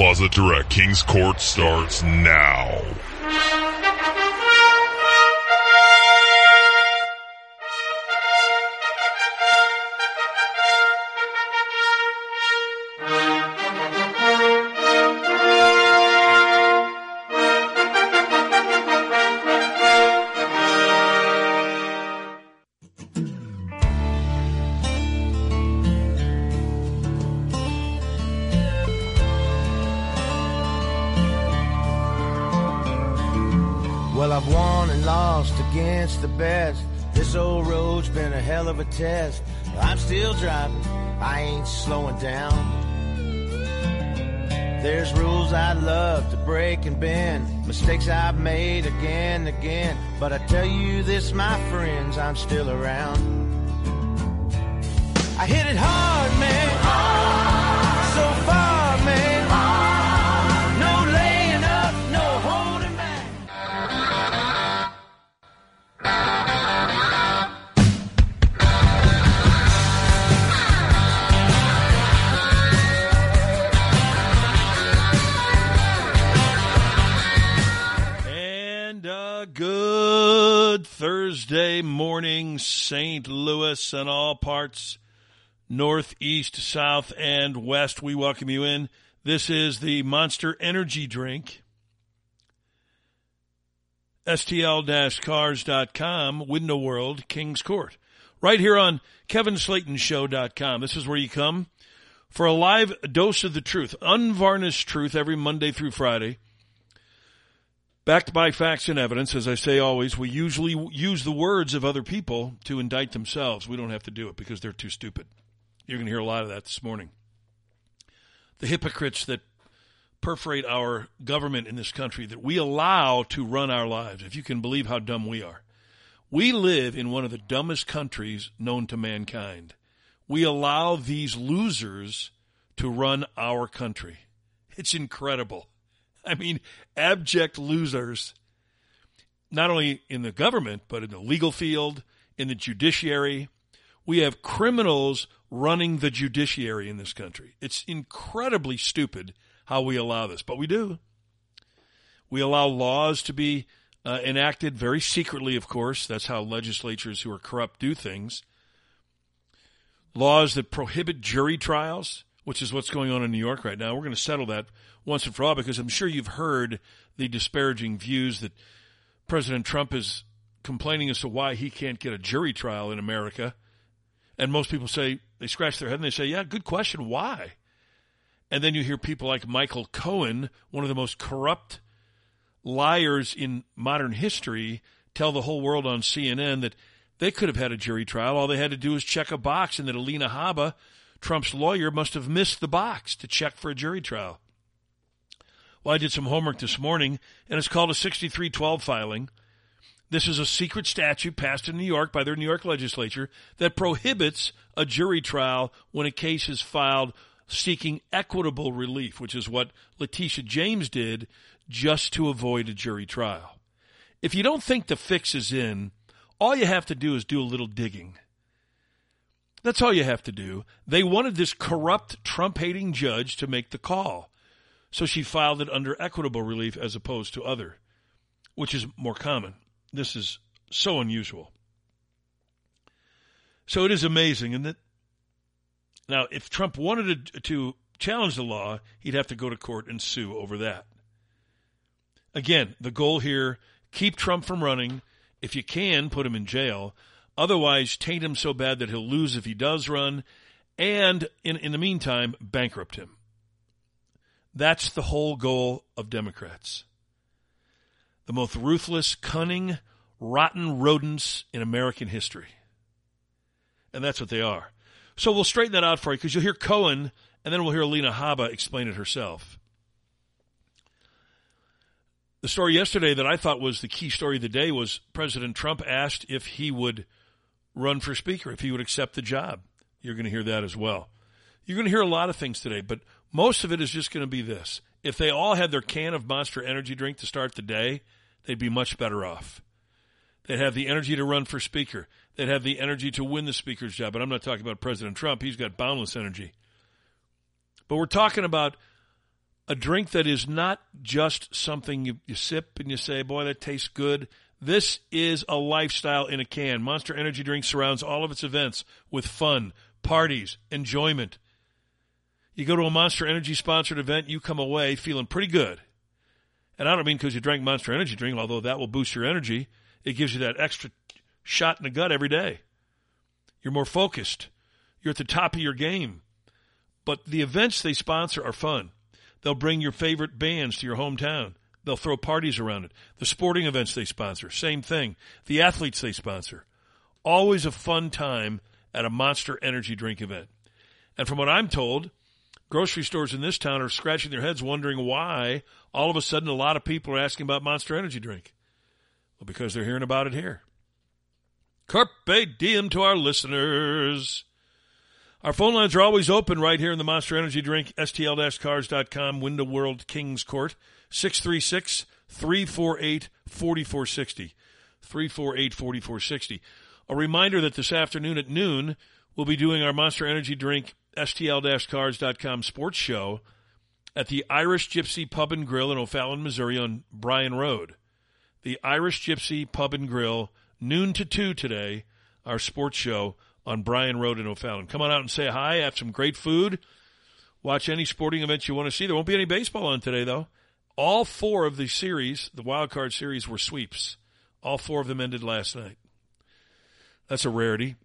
Plaza Direct Kings Court starts now. Well, I've won and lost against the best. This old road's been a hell of a test. I'm still driving, I ain't slowing down. There's rules I'd love to break and bend, mistakes I've made again and again. But I tell you this, my friends, I'm still around. I hit it hard, man. So far, Thursday morning, St. Louis and all parts, northeast, south, and west. We welcome you in. This is the Monster Energy Drink. STL-cars.com, Window World, Kings Court. Right here on KevinSlatenShow.com. This is where you come for a live dose of the truth, unvarnished truth every Monday through Friday. Backed by facts and evidence, as I say always, we usually use the words of other people to indict themselves. We don't have to do it because they're too stupid. You're going to hear a lot of that this morning. The hypocrites that perforate our government in this country that we allow to run our lives, if you can believe how dumb we are. We live in one of the dumbest countries known to mankind. We allow these losers to run our country. It's incredible. I mean, abject losers, not only in the government, but in the legal field, in the judiciary. We have criminals running the judiciary in this country. It's incredibly stupid how we allow this, but we do. We allow laws to be uh, enacted very secretly, of course. That's how legislatures who are corrupt do things. Laws that prohibit jury trials, which is what's going on in New York right now. We're going to settle that once and for all because I'm sure you've heard the disparaging views that President Trump is complaining as to why he can't get a jury trial in America. And most people say, they scratch their head and they say, yeah, good question. Why? And then you hear people like Michael Cohen, one of the most corrupt liars in modern history, tell the whole world on CNN that they could have had a jury trial. All they had to do was check a box, and that Alina Habba, Trump's lawyer, must have missed the box to check for a jury trial. Well, I did some homework this morning, and it's called a 6312 filing. This is a secret statute passed in New York by their New York legislature that prohibits a jury trial when a case is filed seeking equitable relief, which is what Letitia James did just to avoid a jury trial. If you don't think the fix is in, all you have to do is do a little digging. That's all you have to do. They wanted this corrupt, Trump hating judge to make the call. So she filed it under equitable relief as opposed to other, which is more common. This is so unusual. So it is amazing, and that now if Trump wanted to, to challenge the law, he'd have to go to court and sue over that. Again, the goal here: keep Trump from running. If you can, put him in jail. Otherwise, taint him so bad that he'll lose if he does run, and in in the meantime, bankrupt him. That's the whole goal of Democrats. The most ruthless, cunning, rotten rodents in American history. And that's what they are. So we'll straighten that out for you because you'll hear Cohen and then we'll hear Lena Habba explain it herself. The story yesterday that I thought was the key story of the day was President Trump asked if he would run for Speaker, if he would accept the job. You're going to hear that as well. You're going to hear a lot of things today, but most of it is just going to be this. If they all had their can of monster energy drink to start the day, they'd be much better off. They'd have the energy to run for speaker. They'd have the energy to win the speaker's job. But I'm not talking about President Trump. He's got boundless energy. But we're talking about a drink that is not just something you, you sip and you say, boy, that tastes good. This is a lifestyle in a can. Monster Energy Drink surrounds all of its events with fun, parties, enjoyment. You go to a Monster Energy sponsored event, you come away feeling pretty good. And I don't mean because you drank Monster Energy drink, although that will boost your energy. It gives you that extra shot in the gut every day. You're more focused. You're at the top of your game. But the events they sponsor are fun. They'll bring your favorite bands to your hometown. They'll throw parties around it. The sporting events they sponsor, same thing. The athletes they sponsor. Always a fun time at a Monster Energy drink event. And from what I'm told, grocery stores in this town are scratching their heads wondering why all of a sudden a lot of people are asking about Monster Energy drink. Well, because they're hearing about it here. Carpe diem to our listeners. Our phone lines are always open right here in the Monster Energy Drink, STL-cars.com, Window World, Kings Court, 636 348 4460. 348 4460. A reminder that this afternoon at noon, we'll be doing our Monster Energy Drink, STL-cars.com sports show at the Irish Gypsy Pub and Grill in O'Fallon, Missouri on Bryan Road. The Irish Gypsy Pub and Grill, noon to 2 today, our sports show on Bryan Road in O'Fallon. Come on out and say hi, have some great food, watch any sporting events you want to see. There won't be any baseball on today, though. All four of the series, the wild card series, were sweeps. All four of them ended last night. That's a rarity.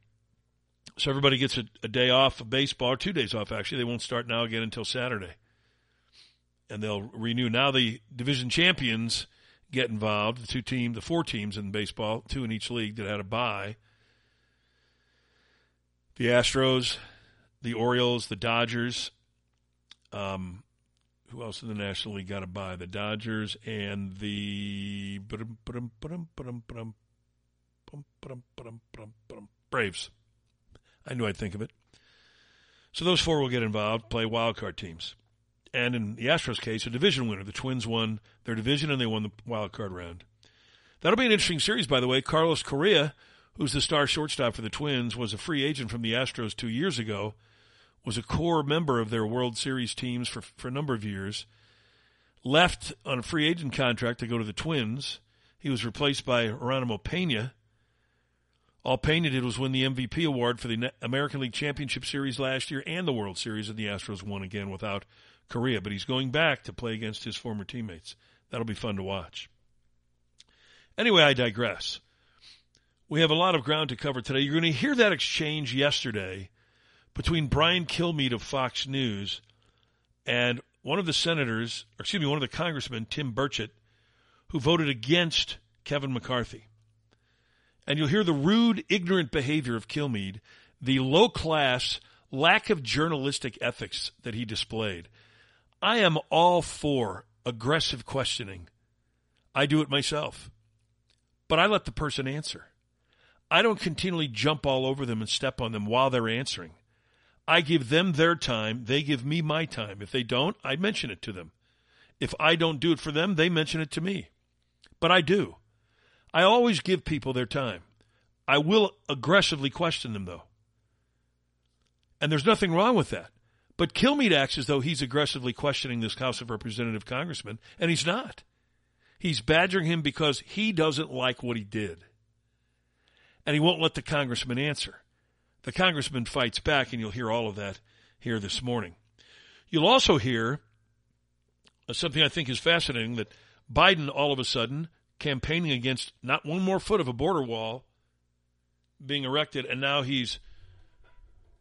So everybody gets a, a day off of baseball, or two days off, actually. They won't start now again until Saturday. And they'll renew. Now the division champions get involved. The two team, the four teams in baseball, two in each league that had a bye. The Astros, the Orioles, the Dodgers. Um, who else in the National League got a bye? The Dodgers and the Braves. I knew I'd think of it. So those four will get involved, play wild card teams. And in the Astros case, a division winner. The Twins won their division and they won the wild card round. That'll be an interesting series, by the way. Carlos Correa, who's the star shortstop for the Twins, was a free agent from the Astros two years ago, was a core member of their World Series teams for, for a number of years. left on a free agent contract to go to the Twins. He was replaced by Geronimo Pena. All Pena did was win the MVP award for the American League Championship Series last year and the World Series, and the Astros won again without Correa. But he's going back to play against his former teammates. That'll be fun to watch. Anyway, I digress. We have a lot of ground to cover today. You're going to hear that exchange yesterday between Brian Kilmeade of Fox News and one of the senators, or excuse me, one of the congressmen, Tim Burchett, who voted against Kevin McCarthy. And you'll hear the rude, ignorant behavior of Kilmeade, the low class, lack of journalistic ethics that he displayed. I am all for aggressive questioning. I do it myself. But I let the person answer. I don't continually jump all over them and step on them while they're answering. I give them their time, they give me my time. If they don't, I mention it to them. If I don't do it for them, they mention it to me. But I do. I always give people their time. I will aggressively question them, though. And there's nothing wrong with that. But Kilmeade acts as though he's aggressively questioning this House of Representative congressman, and he's not. He's badgering him because he doesn't like what he did. And he won't let the congressman answer. The congressman fights back, and you'll hear all of that here this morning. You'll also hear uh, something I think is fascinating that Biden, all of a sudden, campaigning against not one more foot of a border wall being erected, and now he's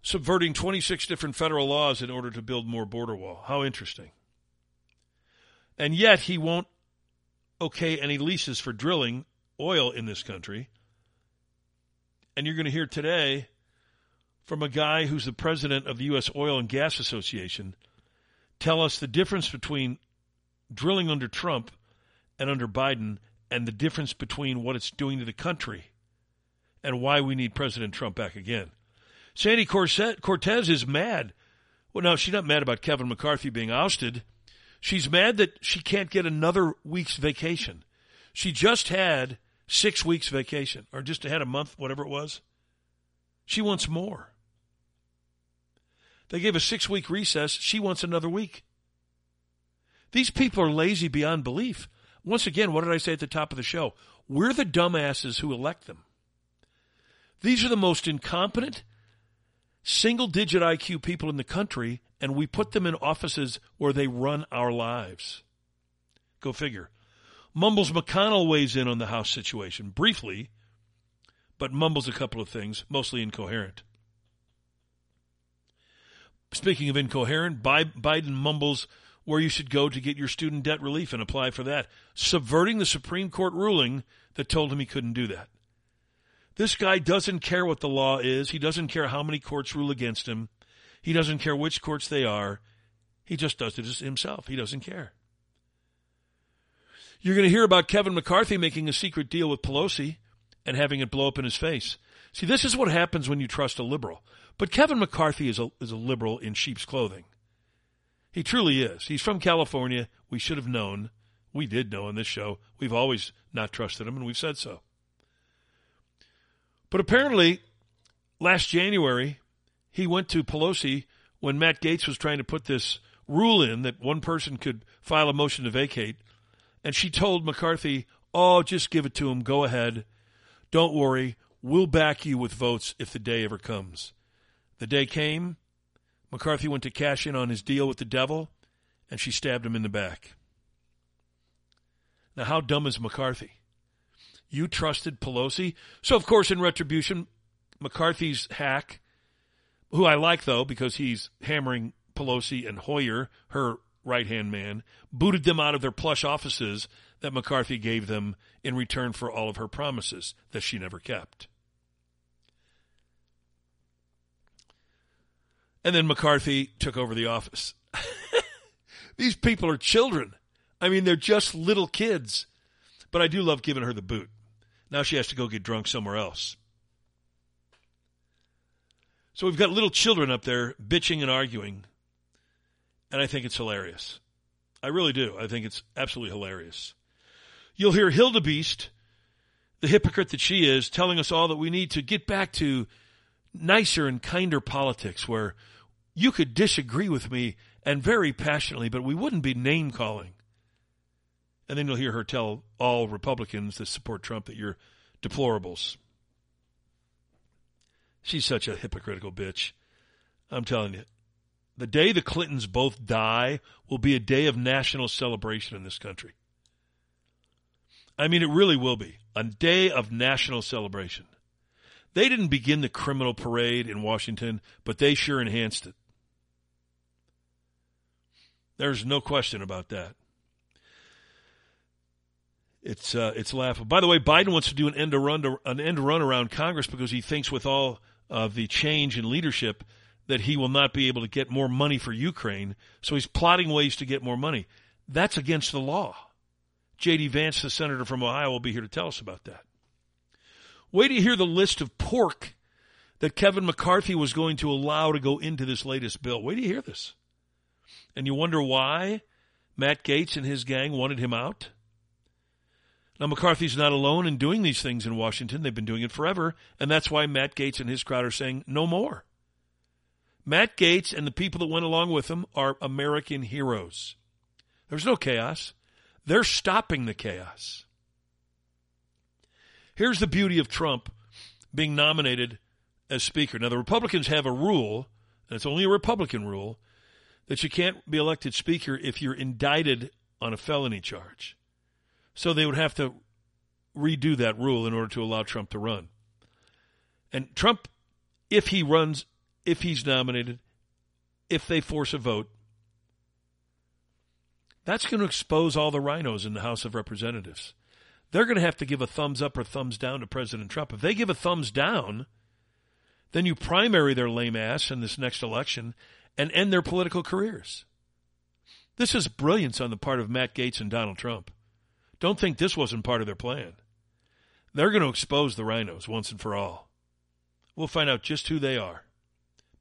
subverting 26 different federal laws in order to build more border wall. How interesting. And yet he won't okay any leases for drilling oil in this country. And you're going to hear today from a guy who's the president of the U.S. Oil and Gas Association tell us the difference between drilling under Trump and under Biden and the difference between what it's doing to the country and why we need President Trump back again. Sandy Cortez is mad. Well, no, she's not mad about Kevin McCarthy being ousted. She's mad that she can't get another week's vacation. She just had six weeks vacation, or just had a month, whatever it was. She wants more. They gave a six week recess. She wants another week. These people are lazy beyond belief. Once again, what did I say at the top of the show? We're the dumbasses who elect them. These are the most incompetent, single digit IQ people in the country, and we put them in offices where they run our lives. Go figure. Mumbles McConnell weighs in on the House situation briefly, but mumbles a couple of things, mostly incoherent. Speaking of incoherent, Biden mumbles where you should go to get your student debt relief and apply for that, subverting the Supreme Court ruling that told him he couldn't do that. This guy doesn't care what the law is. He doesn't care how many courts rule against him. He doesn't care which courts they are. He just does it himself. He doesn't care. You're going to hear about Kevin McCarthy making a secret deal with Pelosi and having it blow up in his face. See, this is what happens when you trust a liberal. But Kevin McCarthy is a, is a liberal in sheep's clothing. He truly is. He's from California. We should have known. We did know on this show. We've always not trusted him, and we've said so. But apparently, last January, he went to Pelosi when Matt Gaetz was trying to put this rule in that one person could file a motion to vacate. And she told McCarthy, Oh, just give it to him. Go ahead. Don't worry. We'll back you with votes if the day ever comes. The day came. McCarthy went to cash in on his deal with the devil, and she stabbed him in the back. Now, how dumb is McCarthy? You trusted Pelosi. So, of course, in retribution, McCarthy's hack, who I like, though, because he's hammering Pelosi and Hoyer, her right hand man, booted them out of their plush offices that McCarthy gave them in return for all of her promises that she never kept. And then McCarthy took over the office. These people are children. I mean, they're just little kids. But I do love giving her the boot. Now she has to go get drunk somewhere else. So we've got little children up there bitching and arguing. And I think it's hilarious. I really do. I think it's absolutely hilarious. You'll hear Hildebeest, the hypocrite that she is, telling us all that we need to get back to nicer and kinder politics where you could disagree with me and very passionately, but we wouldn't be name calling. And then you'll hear her tell all Republicans that support Trump that you're deplorables. She's such a hypocritical bitch. I'm telling you. The day the Clintons both die will be a day of national celebration in this country. I mean, it really will be a day of national celebration. They didn't begin the criminal parade in Washington, but they sure enhanced it. There's no question about that. It's uh, it's laughable. By the way, Biden wants to do an end run to, an end run around Congress because he thinks with all of the change in leadership that he will not be able to get more money for Ukraine. So he's plotting ways to get more money. That's against the law. J.D. Vance, the senator from Ohio, will be here to tell us about that. Wait to hear the list of pork that Kevin McCarthy was going to allow to go into this latest bill. Wait to hear this. And you wonder why Matt Gaetz and his gang wanted him out? Now, McCarthy's not alone in doing these things in Washington. They've been doing it forever. And that's why Matt Gaetz and his crowd are saying no more. Matt Gaetz and the people that went along with him are American heroes. There's no chaos. They're stopping the chaos. Here's the beauty of Trump being nominated as Speaker. Now, the Republicans have a rule, and it's only a Republican rule, that you can't be elected Speaker if you're indicted on a felony charge. So they would have to redo that rule in order to allow Trump to run. And Trump, if he runs, if he's nominated, if they force a vote, that's going to expose all the rhinos in the House of Representatives. They're going to have to give a thumbs up or thumbs down to President Trump. If they give a thumbs down, then you primary their lame ass in this next election and end their political careers. This is brilliance on the part of Matt Gaetz and Donald Trump. Don't think this wasn't part of their plan. They're going to expose the rhinos once and for all. We'll find out just who they are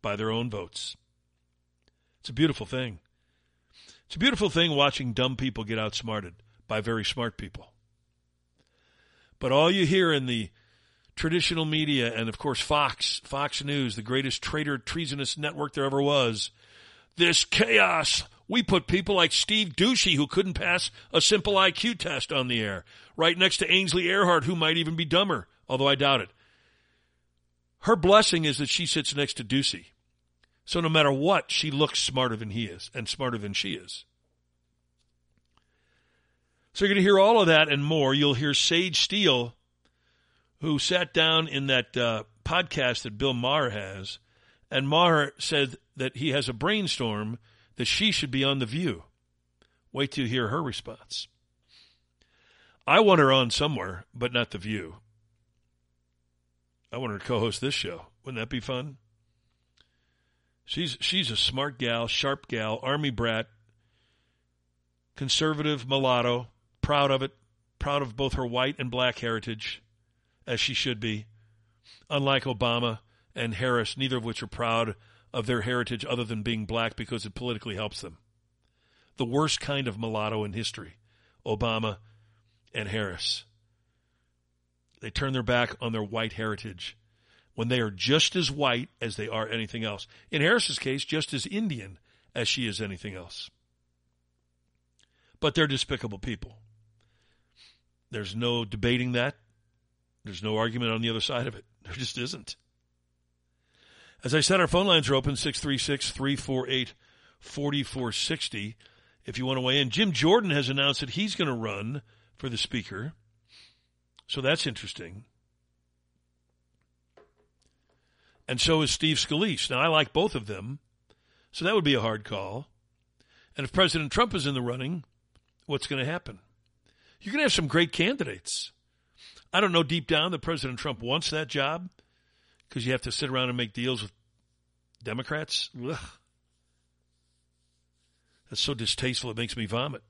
by their own votes. It's a beautiful thing. It's a beautiful thing watching dumb people get outsmarted by very smart people. But all you hear in the traditional media and, of course, Fox, Fox News, the greatest traitor, treasonous network there ever was, this chaos. We put people like Steve Doocy, who couldn't pass a simple IQ test on the air, right next to Ainsley Earhardt, who might even be dumber, although I doubt it. Her blessing is that she sits next to Doocy. So no matter what, she looks smarter than he is and smarter than she is. So you're going to hear all of that and more. You'll hear Sage Steele, who sat down in that uh, podcast that Bill Maher has, and Maher said that he has a brainstorm that she should be on The View. Wait till you hear her response. I want her on somewhere, but not The View. I want her to co-host this show. Wouldn't that be fun? She's she's a smart gal, sharp gal, army brat, conservative mulatto, proud of it, proud of both her white and black heritage, as she should be. Unlike Obama and Harris, neither of which are proud of their heritage other than being black because it politically helps them. The worst kind of mulatto in history, Obama and Harris. They turn their back on their white heritage when they are just as white as they are anything else. In Harris's case, just as Indian as she is anything else. But they're despicable people. There's no debating that. There's no argument on the other side of it. There just isn't. As I said, our phone lines are open 636 348 4460 if you want to weigh in. Jim Jordan has announced that he's going to run for the speaker. So that's interesting. And so is Steve Scalise. Now, I like both of them, so that would be a hard call. And if President Trump is in the running, what's going to happen? You're going to have some great candidates. I don't know deep down that President Trump wants that job because you have to sit around and make deals with Democrats. Ugh. That's so distasteful, it makes me vomit.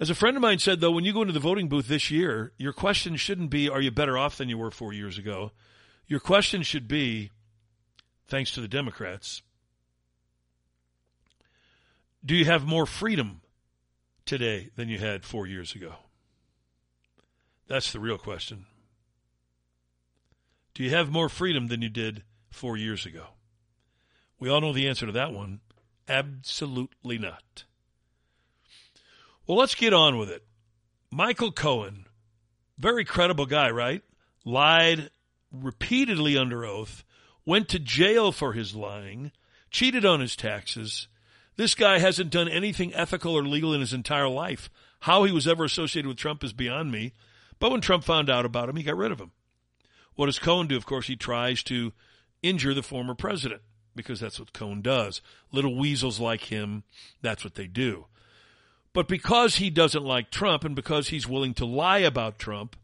As a friend of mine said, though, when you go into the voting booth this year, your question shouldn't be, are you better off than you were four years ago? Your question should be, thanks to the Democrats, do you have more freedom today than you had four years ago? That's the real question. Do you have more freedom than you did four years ago? We all know the answer to that one. Absolutely not. Well, let's get on with it. Michael Cohen, very credible guy, right? Lied repeatedly under oath, went to jail for his lying, cheated on his taxes. This guy hasn't done anything ethical or legal in his entire life. How he was ever associated with Trump is beyond me. But when Trump found out about him, he got rid of him. What does Cohen do? Of course, he tries to injure the former president because that's what Cohen does. Little weasels like him, that's what they do. But because he doesn't like Trump and because he's willing to lie about Trump,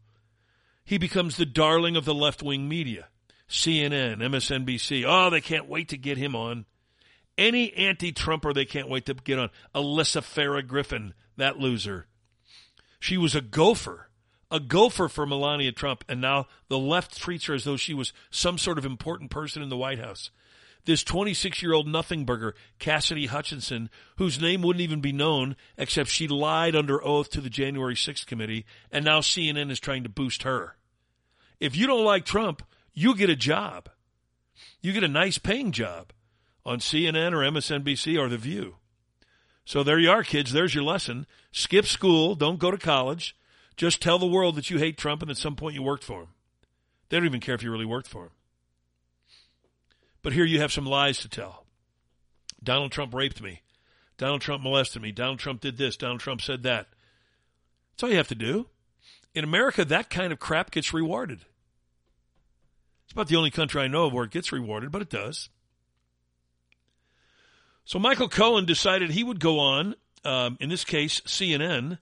he becomes the darling of the left wing media. CNN, MSNBC. Oh, they can't wait to get him on. Any anti Trumper they can't wait to get on. Alyssa Farah Griffin, that loser. She was a gopher, a gopher for Melania Trump, and now the left treats her as though she was some sort of important person in the White House. This 26 year old nothing burger, Cassidy Hutchinson, whose name wouldn't even be known except she lied under oath to the January 6th committee, and now CNN is trying to boost her. If you don't like Trump, you get a job. You get a nice paying job on CNN or MSNBC or The View. So there you are, kids. There's your lesson. Skip school. Don't go to college. Just tell the world that you hate Trump and at some point you worked for him. They don't even care if you really worked for him. But here you have some lies to tell. Donald Trump raped me. Donald Trump molested me. Donald Trump did this. Donald Trump said that. That's all you have to do. In America, that kind of crap gets rewarded. It's about the only country I know of where it gets rewarded, but it does. So Michael Cohen decided he would go on, um, in this case, CNN,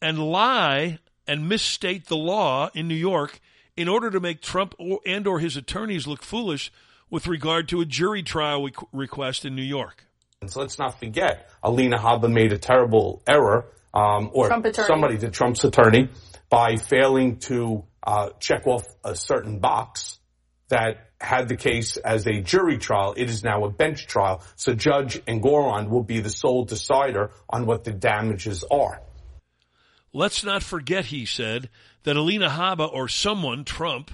and lie and misstate the law in New York in order to make Trump or, and or his attorneys look foolish with regard to a jury trial request in New York. And so let's not forget, Alina Habba made a terrible error, um, or somebody, the Trump's attorney, by failing to uh, check off a certain box that had the case as a jury trial. It is now a bench trial. So Judge Engoron will be the sole decider on what the damages are. Let's not forget, he said, that Alina Habba or someone, Trump,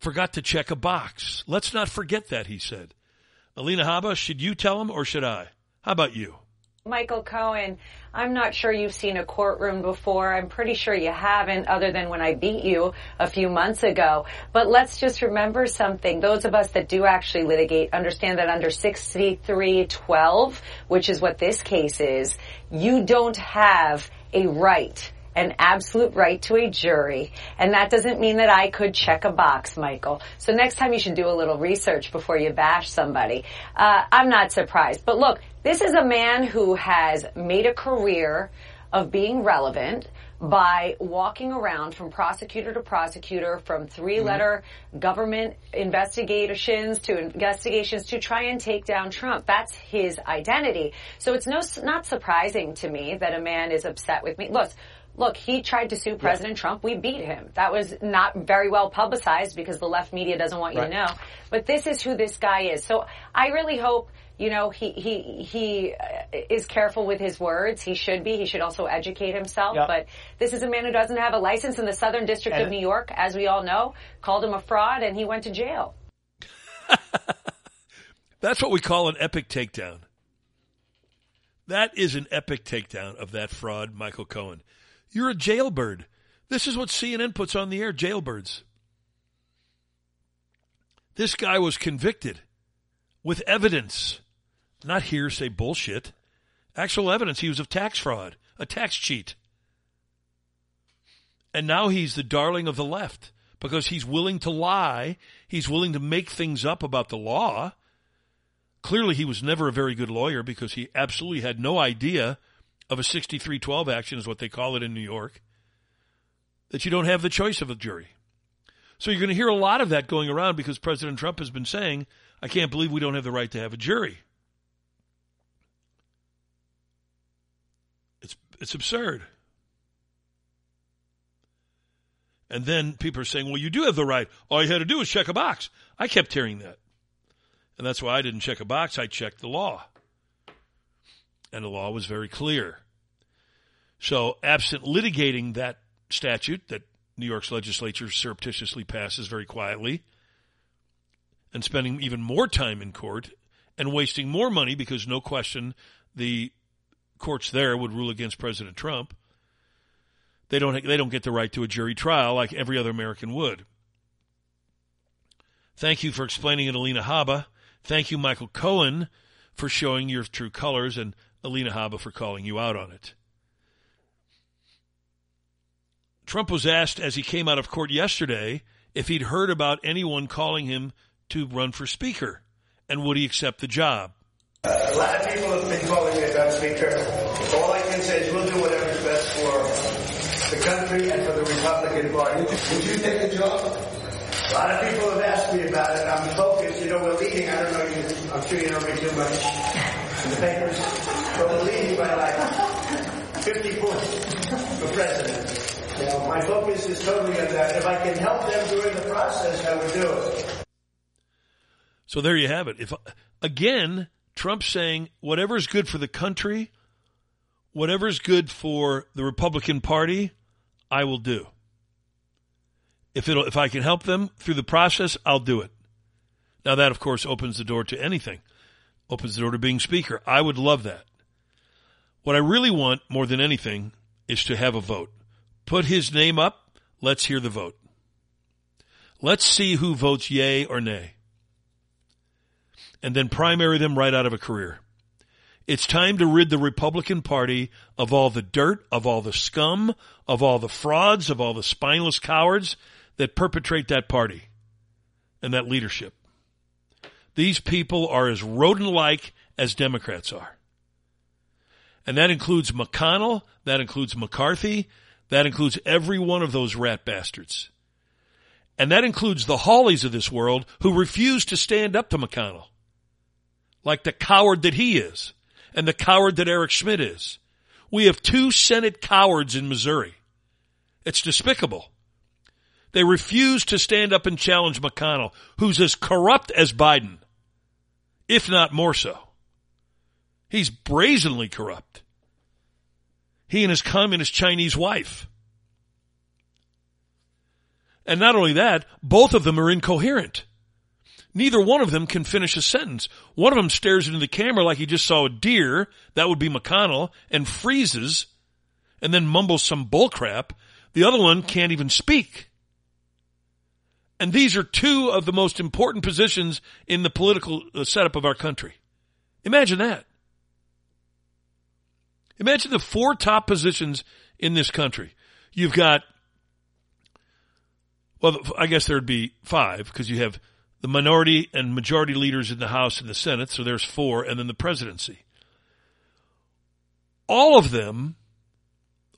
forgot to check a box. Let's not forget that, he said. Alina Habba, should you tell him or should I? How about you? Michael Cohen, I'm not sure you've seen a courtroom before. I'm pretty sure you haven't, other than when I beat you a few months ago. But let's just remember something. Those of us that do actually litigate understand that under 6312, which is what this case is, you don't have a right an absolute right to a jury. And that doesn't mean that I could check a box, Michael. So next time you should do a little research before you bash somebody. Uh, I'm not surprised. But look, this is a man who has made a career of being relevant by walking around from prosecutor to prosecutor, from three letter mm-hmm. government investigations to investigations to try and take down Trump. That's his identity. So it's no, not surprising to me that a man is upset with me. Look, look, he tried to sue President yeah. Trump. We beat him. That was not very well publicized because the left media doesn't want you right. to know. But this is who this guy is. So I really hope you know, he he he uh, is careful with his words. He should be. He should also educate himself. Yep. But this is a man who doesn't have a license in the Southern District and of New York, as we all know. Called him a fraud, and he went to jail. That's what we call an epic takedown. That is an epic takedown of that fraud, Michael Cohen. You're a jailbird. This is what CNN puts on the air jailbirds. This guy was convicted with evidence not hearsay bullshit. Actual evidence he was of tax fraud, a tax cheat. And now he's the darling of the left because he's willing to lie. He's willing to make things up about the law. Clearly, he was never a very good lawyer because he absolutely had no idea of a 6312 action, is what they call it in New York, that you don't have the choice of a jury. So you're going to hear a lot of that going around because President Trump has been saying, I can't believe we don't have the right to have a jury. It's absurd. And then people are saying, well, you do have the right. All you had to do was check a box. I kept hearing that. And that's why I didn't check a box. I checked the law. And the law was very clear. So, absent litigating that statute that New York's legislature surreptitiously passes very quietly, and spending even more time in court and wasting more money because no question the courts there would rule against President Trump. They don't they don't get the right to a jury trial like every other American would. Thank you for explaining it, Alina Habba. Thank you, Michael Cohen, for showing your true colors, and Alina Habba for calling you out on it. Trump was asked as he came out of court yesterday if he'd heard about anyone calling him to run for speaker, and would he accept the job? A lot of people have been calling me about speaker. All I can say is we'll do whatever's best for the country and for the Republican Party. Would you take the job? A lot of people have asked me about it. I'm focused. You know, we're leading. I don't know you. I'm sure you don't read too much in the papers, but we're leading by like 50 points for president. You know, my focus is totally on that. If I can help them during the process, I would do it. So there you have it. If again, Trump saying whatever is good for the country, whatever is good for the Republican Party, I will do. If it if I can help them through the process, I'll do it. Now that of course opens the door to anything. Opens the door to being speaker. I would love that. What I really want more than anything is to have a vote. Put his name up. Let's hear the vote. Let's see who votes yay or nay. And then primary them right out of a career. It's time to rid the Republican Party of all the dirt, of all the scum, of all the frauds, of all the spineless cowards that perpetrate that party and that leadership. These people are as rodent like as Democrats are. And that includes McConnell, that includes McCarthy, that includes every one of those rat bastards. And that includes the Hawleys of this world who refuse to stand up to McConnell. Like the coward that he is and the coward that Eric Schmitt is. We have two Senate cowards in Missouri. It's despicable. They refuse to stand up and challenge McConnell, who's as corrupt as Biden, if not more so. He's brazenly corrupt. He and his communist Chinese wife. And not only that, both of them are incoherent. Neither one of them can finish a sentence. One of them stares into the camera like he just saw a deer, that would be McConnell, and freezes, and then mumbles some bullcrap. The other one can't even speak. And these are two of the most important positions in the political uh, setup of our country. Imagine that. Imagine the four top positions in this country. You've got, well, I guess there'd be five because you have the minority and majority leaders in the House and the Senate, so there's four, and then the presidency. All of them,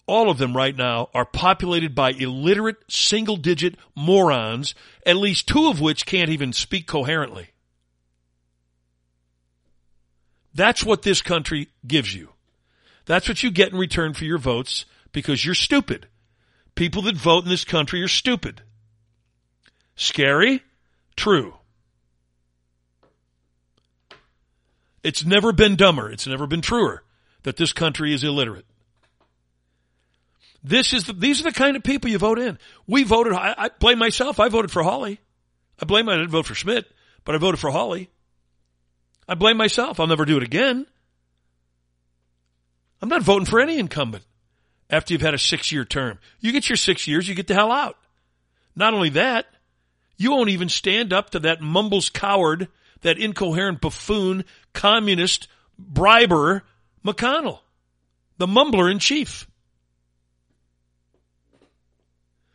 all of them right now are populated by illiterate single digit morons, at least two of which can't even speak coherently. That's what this country gives you. That's what you get in return for your votes because you're stupid. People that vote in this country are stupid. Scary? True. It's never been dumber. It's never been truer that this country is illiterate. This is the, these are the kind of people you vote in. We voted, I, I blame myself. I voted for Hawley. I blame I didn't vote for Schmitt, but I voted for Hawley. I blame myself. I'll never do it again. I'm not voting for any incumbent after you've had a six year term. You get your six years, you get the hell out. Not only that, you won't even stand up to that mumbles coward, that incoherent buffoon, communist, briber, McConnell, the mumbler in chief.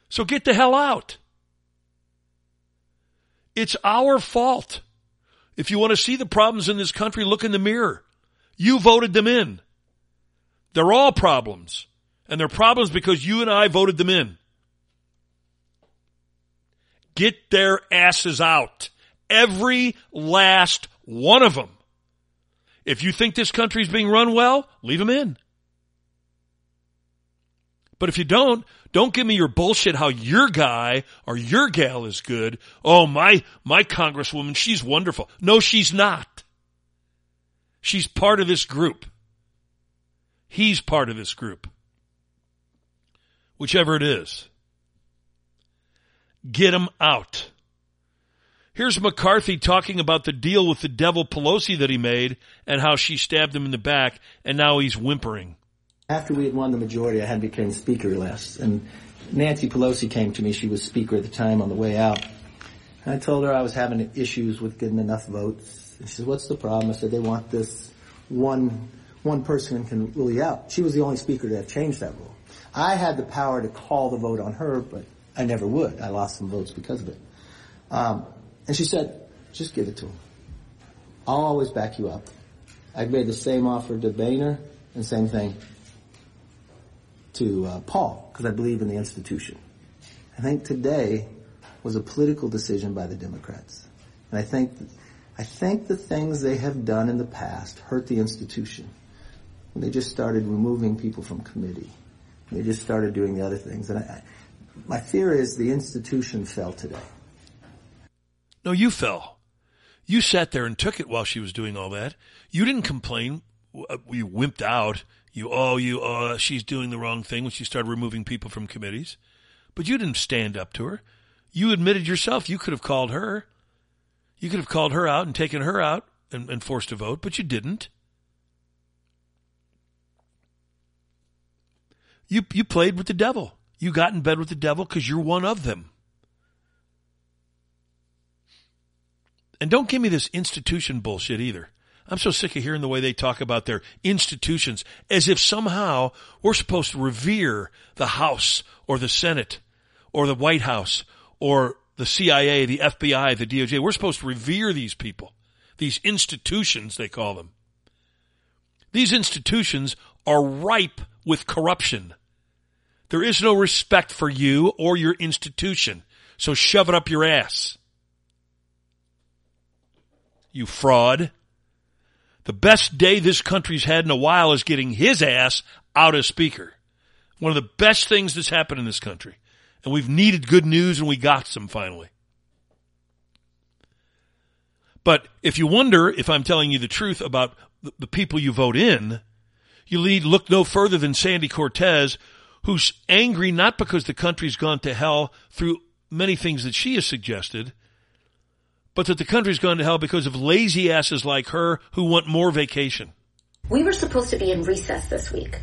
So get the hell out. It's our fault. If you want to see the problems in this country, look in the mirror. You voted them in. They're all problems. And they're problems because you and I voted them in. Get their asses out. Every last one of them. If you think this country's being run well, leave them in. But if you don't, don't give me your bullshit how your guy or your gal is good. Oh, my, my congresswoman, she's wonderful. No, she's not. She's part of this group. He's part of this group. Whichever it is. Get him out. Here's McCarthy talking about the deal with the devil Pelosi that he made and how she stabbed him in the back and now he's whimpering. After we had won the majority, I had become speaker last and Nancy Pelosi came to me. She was speaker at the time on the way out. And I told her I was having issues with getting enough votes. And she said, what's the problem? I said, they want this one, one person can rule you out. She was the only speaker to have changed that rule. I had the power to call the vote on her, but I never would. I lost some votes because of it. Um, and she said, just give it to him. I'll always back you up. I made the same offer to Boehner and same thing to uh, Paul because I believe in the institution. I think today was a political decision by the Democrats. And I think, I think the things they have done in the past hurt the institution. They just started removing people from committee. They just started doing the other things. And I, my fear is the institution fell today. No, you fell. You sat there and took it while she was doing all that. You didn't complain. Uh, you wimped out. You, oh, you, oh, she's doing the wrong thing when she started removing people from committees. But you didn't stand up to her. You admitted yourself you could have called her. You could have called her out and taken her out and, and forced a vote, but you didn't. You, you played with the devil. You got in bed with the devil because you're one of them. And don't give me this institution bullshit either. I'm so sick of hearing the way they talk about their institutions as if somehow we're supposed to revere the House or the Senate or the White House or the CIA, the FBI, the DOJ. We're supposed to revere these people, these institutions, they call them. These institutions are ripe with corruption. There is no respect for you or your institution. So shove it up your ass you fraud. The best day this country's had in a while is getting his ass out as speaker. One of the best things that's happened in this country. And we've needed good news and we got some finally. But if you wonder if I'm telling you the truth about the people you vote in, you need look no further than Sandy Cortez, who's angry not because the country's gone to hell through many things that she has suggested, but that the country's gone to hell because of lazy asses like her who want more vacation. We were supposed to be in recess this week.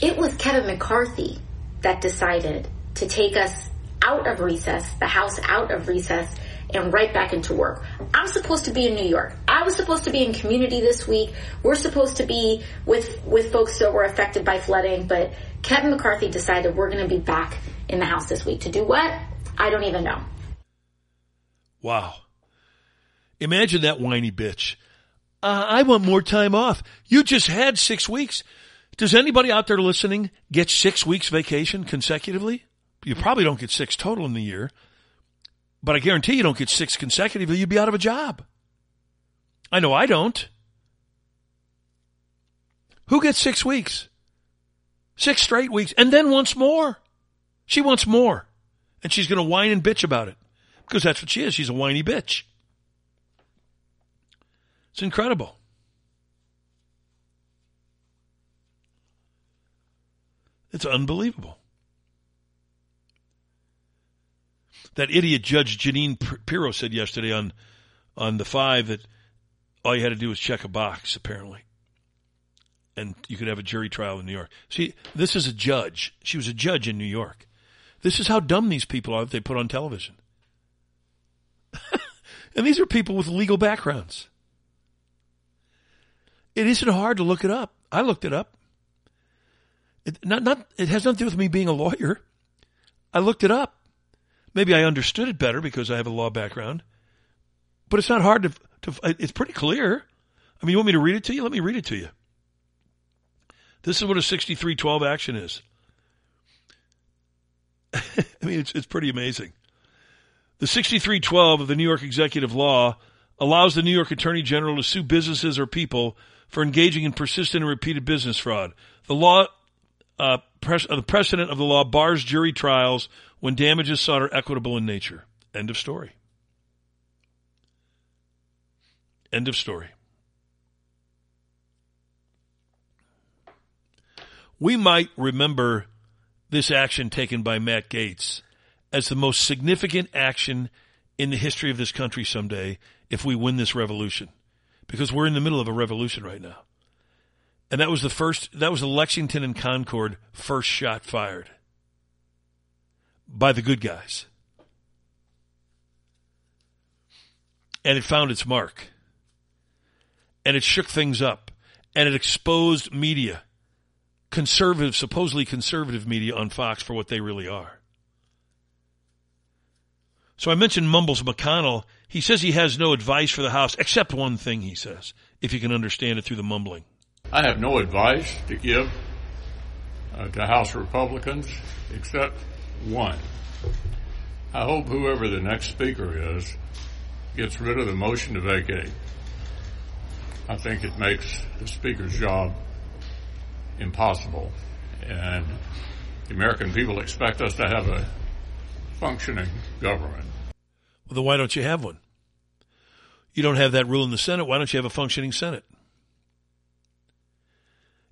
It was Kevin McCarthy that decided to take us out of recess, the House out of recess, and right back into work. I'm supposed to be in New York. I was supposed to be in community this week. We're supposed to be with, with folks that were affected by flooding, but Kevin McCarthy decided we're going to be back in the House this week. To do what? I don't even know. Wow. Imagine that whiny bitch. Uh, I want more time off. You just had six weeks. Does anybody out there listening get six weeks vacation consecutively? You probably don't get six total in the year, but I guarantee you don't get six consecutively. You'd be out of a job. I know I don't. Who gets six weeks? Six straight weeks and then once more. She wants more and she's going to whine and bitch about it because that's what she is. She's a whiny bitch. It's incredible. It's unbelievable. That idiot Judge Jeanine Pirro said yesterday on on the five that all you had to do was check a box, apparently. And you could have a jury trial in New York. See, this is a judge. She was a judge in New York. This is how dumb these people are that they put on television. and these are people with legal backgrounds. It isn't hard to look it up. I looked it up. It, not, not, it has nothing to do with me being a lawyer. I looked it up. Maybe I understood it better because I have a law background. But it's not hard to, to it's pretty clear. I mean, you want me to read it to you? Let me read it to you. This is what a 6312 action is. I mean, it's, it's pretty amazing. The 6312 of the New York Executive Law allows the New York Attorney General to sue businesses or people for engaging in persistent and repeated business fraud. The law, uh, pres- uh, the precedent of the law bars jury trials when damages sought are equitable in nature. End of story. End of story. We might remember this action taken by Matt Gaetz as the most significant action in the history of this country someday if we win this revolution. Because we're in the middle of a revolution right now. And that was the first, that was the Lexington and Concord first shot fired by the good guys. And it found its mark. And it shook things up. And it exposed media, conservative, supposedly conservative media on Fox for what they really are. So I mentioned Mumbles McConnell. He says he has no advice for the House, except one thing, he says, if you can understand it through the mumbling. I have no advice to give uh, to House Republicans except one. I hope whoever the next speaker is gets rid of the motion to vacate. I think it makes the speaker's job impossible. And the American people expect us to have a functioning government. Well, then why don't you have one? You don't have that rule in the Senate. Why don't you have a functioning Senate?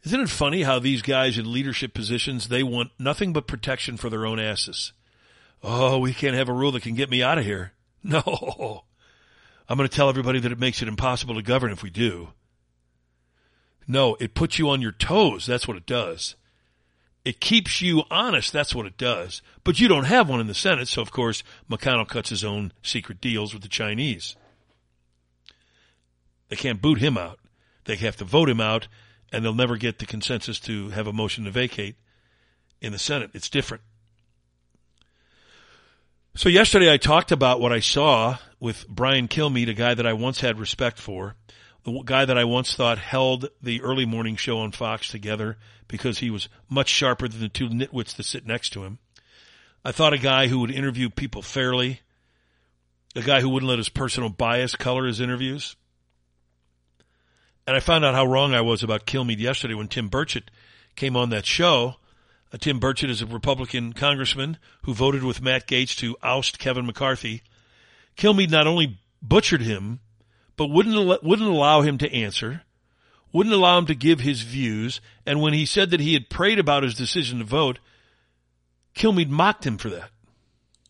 Isn't it funny how these guys in leadership positions, they want nothing but protection for their own asses? Oh, we can't have a rule that can get me out of here. No. I'm going to tell everybody that it makes it impossible to govern if we do. No, it puts you on your toes. That's what it does. It keeps you honest. That's what it does. But you don't have one in the Senate. So, of course, McConnell cuts his own secret deals with the Chinese. They can't boot him out. They have to vote him out and they'll never get the consensus to have a motion to vacate in the Senate. It's different. So yesterday I talked about what I saw with Brian Kilmeade, a guy that I once had respect for, the guy that I once thought held the early morning show on Fox together because he was much sharper than the two nitwits that sit next to him. I thought a guy who would interview people fairly, a guy who wouldn't let his personal bias color his interviews. And I found out how wrong I was about Kilmeade yesterday when Tim Burchett came on that show. Uh, Tim Burchett is a Republican congressman who voted with Matt Gaetz to oust Kevin McCarthy. Kilmeade not only butchered him, but wouldn't wouldn't allow him to answer, wouldn't allow him to give his views, and when he said that he had prayed about his decision to vote, Kilmeade mocked him for that.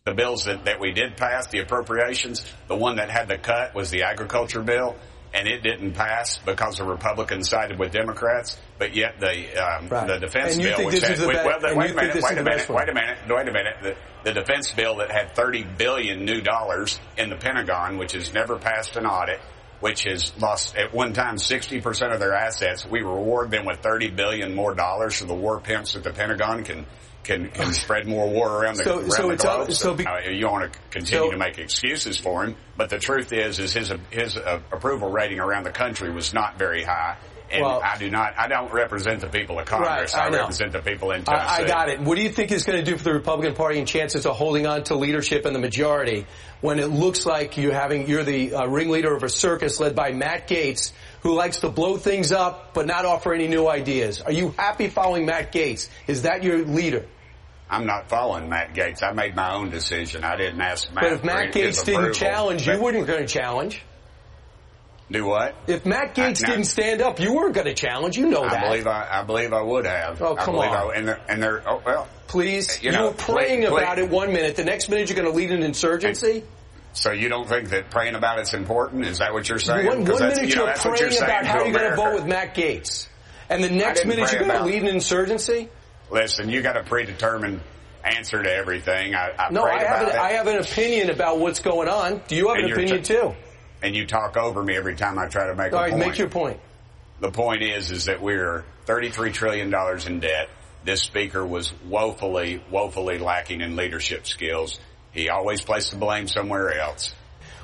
The bills that, that we did pass, the appropriations, the one that had the cut was the agriculture bill and it didn't pass because the Republicans sided with Democrats. But yet the um, Right. the defense And you bill, think which this had, is the wait, be- well, and wait a minute, wait a minute, wait a minute, wait a minute. The, the defense bill that had 30 billion new dollars in the Pentagon, which has never passed an audit. Which has lost at one time 60% of their assets. We reward them with 30 billion more dollars so the war pimps at the Pentagon can can, can spread more war around the, So- around so the it's all- globe. so be- Uh, you want to continue So- to make excuses for him, but the truth is, is his his uh, approval rating around the country was not very high. And Well- I do not, I don't represent the people of Congress. Right, I know. represent the people in Tennessee. I, I got it. What do you think is going to do for the Republican Party and chances of holding on to leadership in the majority when it looks like you're having you're the uh, ringleader of a circus led by Matt Gaetz, who likes to blow things up but not offer any new ideas? Are you happy following Matt Gaetz? Is that your leader? I'm not following Matt Gaetz. I made my own decision. I didn't ask Matt. but if Matt Gaetz didn't approval. challenge, you weren't going to challenge. Do what? If Matt Gaetz I- didn't stand up, you weren't going to challenge. You know I that. believe I, I believe I would have. Oh, I come believe on. I, and they're, and they're, oh, well. Please, You you, know, were praying please- about please. it one minute. The next minute, you're going to lead an insurgency. So you don't think that praying about it's important? Is that what you're saying? One, one minute you know, you're praying you're about how you're going to vote with Matt Gaetz, and the next minute you're going to lead an insurgency. Listen, you got a predetermined answer to everything. I, I No, I have an. I have an opinion about what's going on. Do you have And an opinion t- too? And you talk over me every time I try to make All a right, point. make your point. the point is, is that we're $33 trillion in debt. This speaker was woefully, woefully lacking in leadership skills. He always placed the blame somewhere else.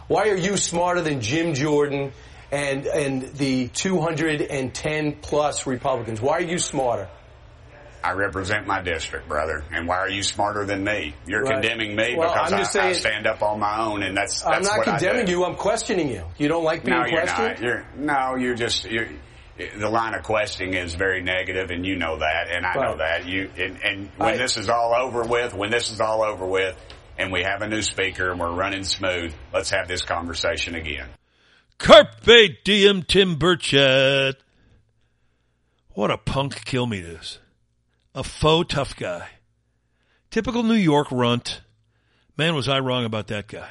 Why are you smarter than Jim Jordan and and the 210 plus Republicans? Why are you smarter? I represent my district, brother. And why are you smarter than me? You're Right. condemning me Well, because I'm just I, I saying- stand up on my own, and that's, that's I'm not condemning you. I'm questioning you. You don't like being no, you're questioned. not. You're, no, you're just you're, the line of questioning is very negative, and you know that, and I know that. You and, and when I- this is all over with, when this is all over with, and we have a new speaker and we're running smooth, let's have this conversation again. Carpe diem, Tim Burchett. What a punk Kilmeade is. A faux tough guy. Typical New York runt. Man, was I wrong about that guy.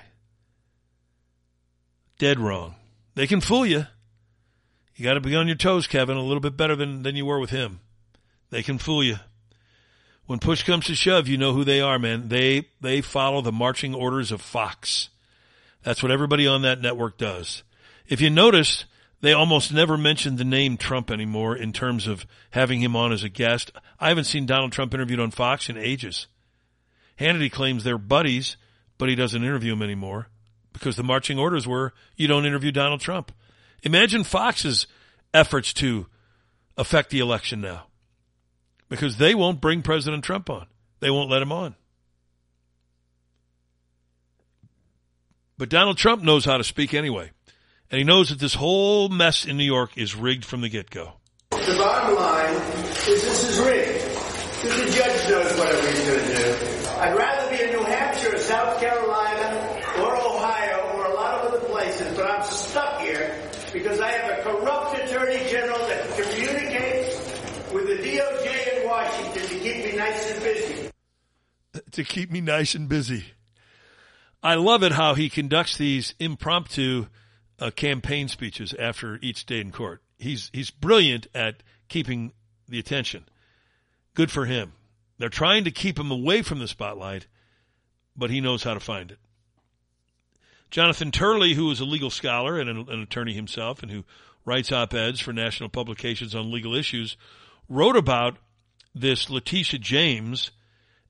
Dead wrong. They can fool you. You got to be on your toes, Kevin, a little bit better than, than you were with him. They can fool you. When push comes to shove, you know who they are, man. They, they follow the marching orders of Fox. That's what everybody on that network does. If you notice, they almost never mention the name Trump anymore in terms of having him on as a guest. I haven't seen Donald Trump interviewed on Fox in ages. Hannity claims they're buddies, but he doesn't interview him anymore because the marching orders were you don't interview Donald Trump. Imagine Fox's efforts to affect the election now because they won't bring President Trump on. They won't let him on. But Donald Trump knows how to speak anyway. And he knows that this whole mess in New York is rigged from the get-go. The bottom line is this is rigged. Because the judge knows whatever he's going to do. I'd rather be in New Hampshire or South Carolina or Ohio or a lot of other places, but I'm stuck here because I have a corrupt attorney general that communicates with the DOJ in Washington to keep me nice and busy. To keep me nice and busy. I love it how he conducts these impromptu uh, campaign speeches after each day in court. He's he's brilliant at keeping the attention. Good for him. They're trying to keep him away from the spotlight, but he knows how to find it. Jonathan Turley, who is a legal scholar and an, an attorney himself and who writes op-eds for national publications on legal issues, wrote about this Letitia James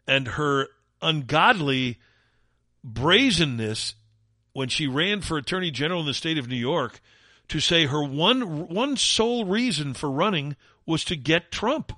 and her ungodly brazenness when she ran for attorney general in the state of New York to say her one one sole reason for running was to get Trump.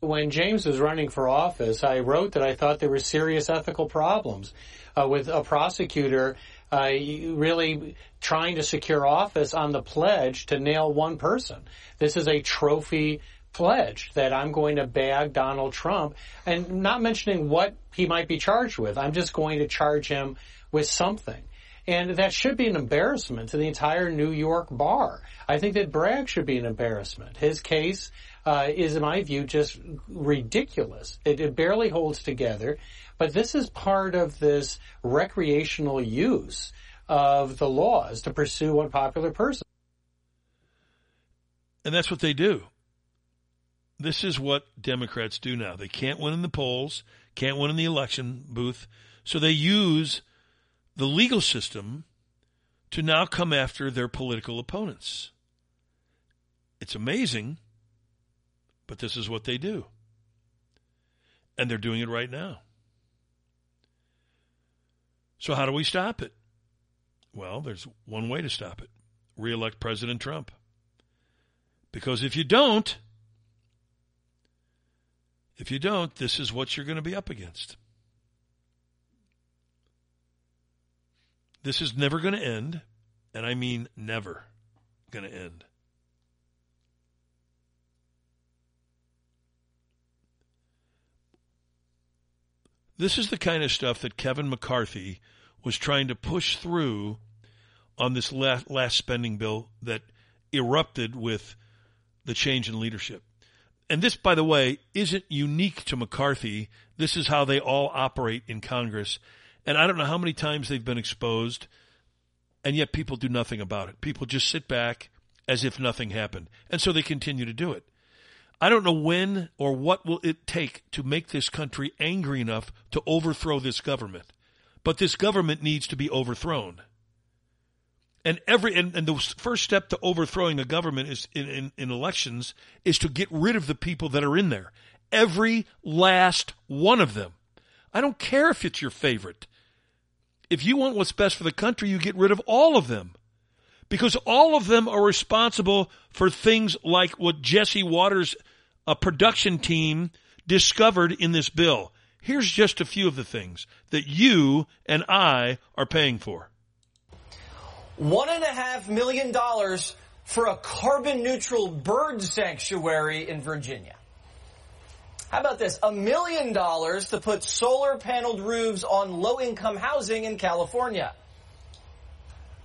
When James was running for office, I wrote that I thought there were serious ethical problems uh, with a prosecutor uh, really trying to secure office on the pledge to nail one person. This is a trophy pledge that I'm going to bag Donald Trump and not mentioning what he might be charged with. I'm just going to charge him with something. And that should be an embarrassment to the entire New York bar. I think that Bragg should be an embarrassment. His case uh, is, in my view, just ridiculous. It, it barely holds together. But this is part of this recreational use of the laws to pursue one popular person. And that's what they do. This is what Democrats do now. They can't win in the polls, can't win in the election booth, so they use the legal system to now come after their political opponents. It's amazing, but this is what they do. And they're doing it right now. So, how do we stop it? Well, there's one way to stop it reelect President Trump. Because if you don't, if you don't, this is what you're going to be up against. This is never going to end, and I mean never going to end. This is the kind of stuff that Kevin McCarthy was trying to push through on this last, spending bill that erupted with the change in leadership. And this, by the way, isn't unique to McCarthy. This is how they all operate in Congress. And I don't know how many times they've been exposed, and yet people do nothing about it. People just sit back as if nothing happened. And so they continue to do it. I don't know when or what will it take to make this country angry enough to overthrow this government. But this government needs to be overthrown. And every and, and the first step to overthrowing a government is in, in, in elections is to get rid of the people that are in there. Every last one of them. I don't care if it's your favorite. If you want what's best for the country, you get rid of all of them. Because all of them are responsible for things like what Jesse Watters' a production team discovered in this bill. Here's just a few of the things that you and I are paying for. One and a half million dollars for a carbon neutral bird sanctuary in Virginia. How about this? A million dollars to put solar paneled roofs on low income housing in California.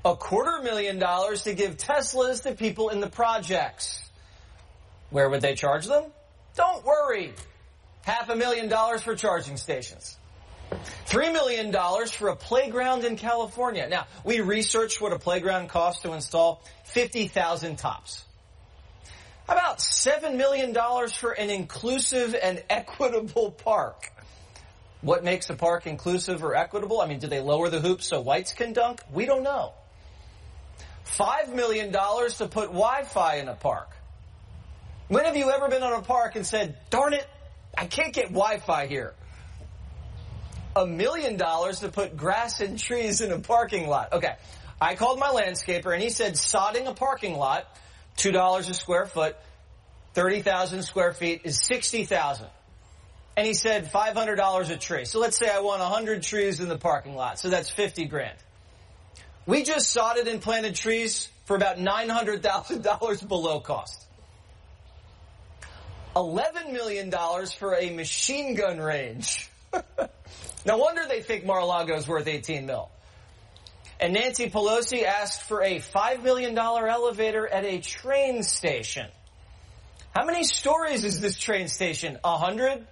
A quarter million dollars to give Teslas to people in the projects. Where would they charge them? Don't worry. Half a million dollars for charging stations. $3 million for a playground in California. Now, we researched what a playground costs to install 50,000 tops. About $7 million for an inclusive and equitable park? What makes a park inclusive or equitable? I mean, do they lower the hoops so whites can dunk? We don't know. $5 million to put Wi-Fi in a park. When have you ever been on a park and said, darn it, I can't get Wi-Fi here? A million dollars to put grass and trees in a parking lot. Okay. I called my landscaper and he said sodding a parking lot, $2 a square foot, 30,000 square feet is 60,000. And he said $500 a tree. So let's say I want 100 trees in the parking lot. So that's 50 grand. We just sodded and planted trees for about $900,000 below cost. $11 million for a machine gun range. no wonder they think Mar-a-Lago is worth 18 mil. And Nancy Pelosi asked for a $5 million elevator at a train station. How many stories is this train station? A hundred?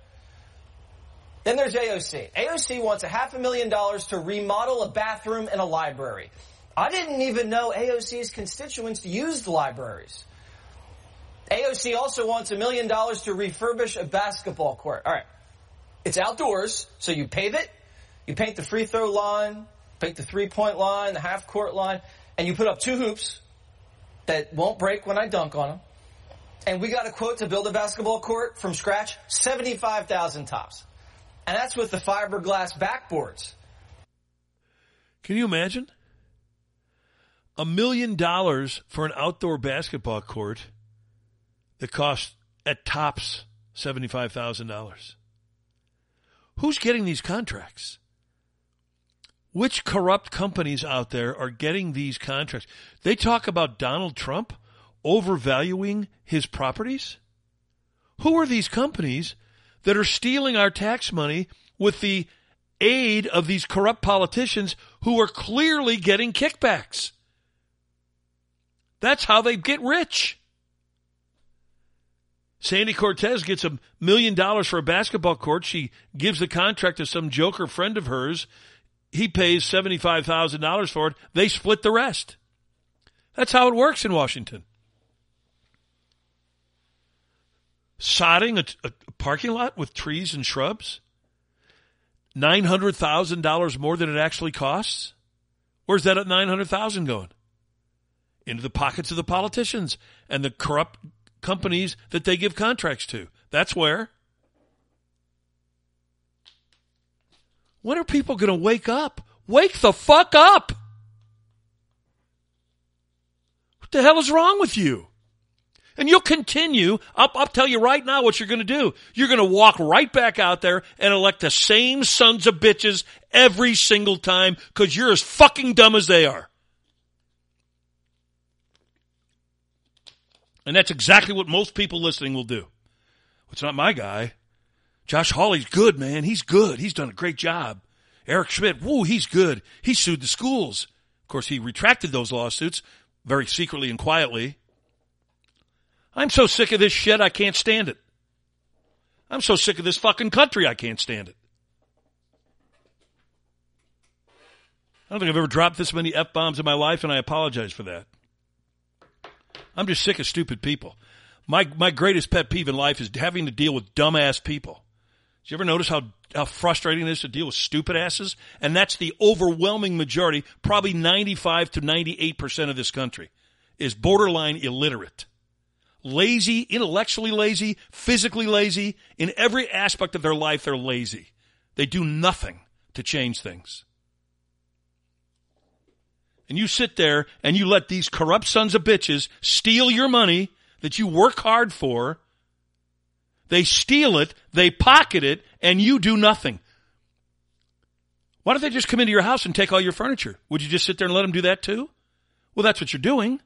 Then there's AOC. AOC wants a half a million dollars to remodel a bathroom and a library. I didn't even know AOC's constituents used libraries. AOC also wants a million dollars to refurbish a basketball court. All right. It's outdoors, so you pave it, you paint the free throw line, the three point line, the half court line, and you put up two hoops that won't break when I dunk on them. And we got a quote to build a basketball court from scratch, 75,000 tops. And that's with the fiberglass backboards. Can you imagine? A million dollars for an outdoor basketball court that costs at tops $75,000. Who's getting these contracts? Which corrupt companies out there are getting these contracts? They talk about Donald Trump overvaluing his properties? Who are these companies that are stealing our tax money with the aid of these corrupt politicians who are clearly getting kickbacks? That's how they get rich. Sandy Cortez gets a million dollars for a basketball court. She gives the contract to some joker friend of hers. He pays $75,000 for it. They split the rest. That's how it works in Washington. sodding a, a parking lot with trees and shrubs? $900,000 more than it actually costs? Where's that at 900,000 going? Into the pockets of the politicians and the corrupt companies that they give contracts to. That's where. When are people going to wake up? Wake the fuck up! What the hell is wrong with you? And you'll continue. I'll, I'll tell you right now what you're going to do. You're going to walk right back out there and elect the same sons of bitches every single time because you're as fucking dumb as they are. And that's exactly what most people listening will do. It's not my guy. Josh Hawley's good, man. He's good. He's done a great job. Eric Schmitt, woo, he's good. He sued the schools. Of course, he retracted those lawsuits very secretly and quietly. I'm so sick of this shit, I can't stand it. I'm so sick of this fucking country, I can't stand it. I don't think I've ever dropped this many F bombs in my life, and I apologize for that. I'm just sick of stupid people. My, my greatest pet peeve in life is having to deal with dumbass people. Did you ever notice how, how frustrating it is to deal with stupid asses? And that's the overwhelming majority, probably 95 to 98% of this country, is borderline illiterate lazy, intellectually lazy, physically lazy. In every aspect of their life, they're lazy. They do nothing to change things. And you sit there and you let these corrupt sons of bitches steal your money that you work hard for. They steal it, they pocket it, and you do nothing. Why don't they just come into your house and take all your furniture? Would you just sit there and let them do that too? Well, that's what you're doing.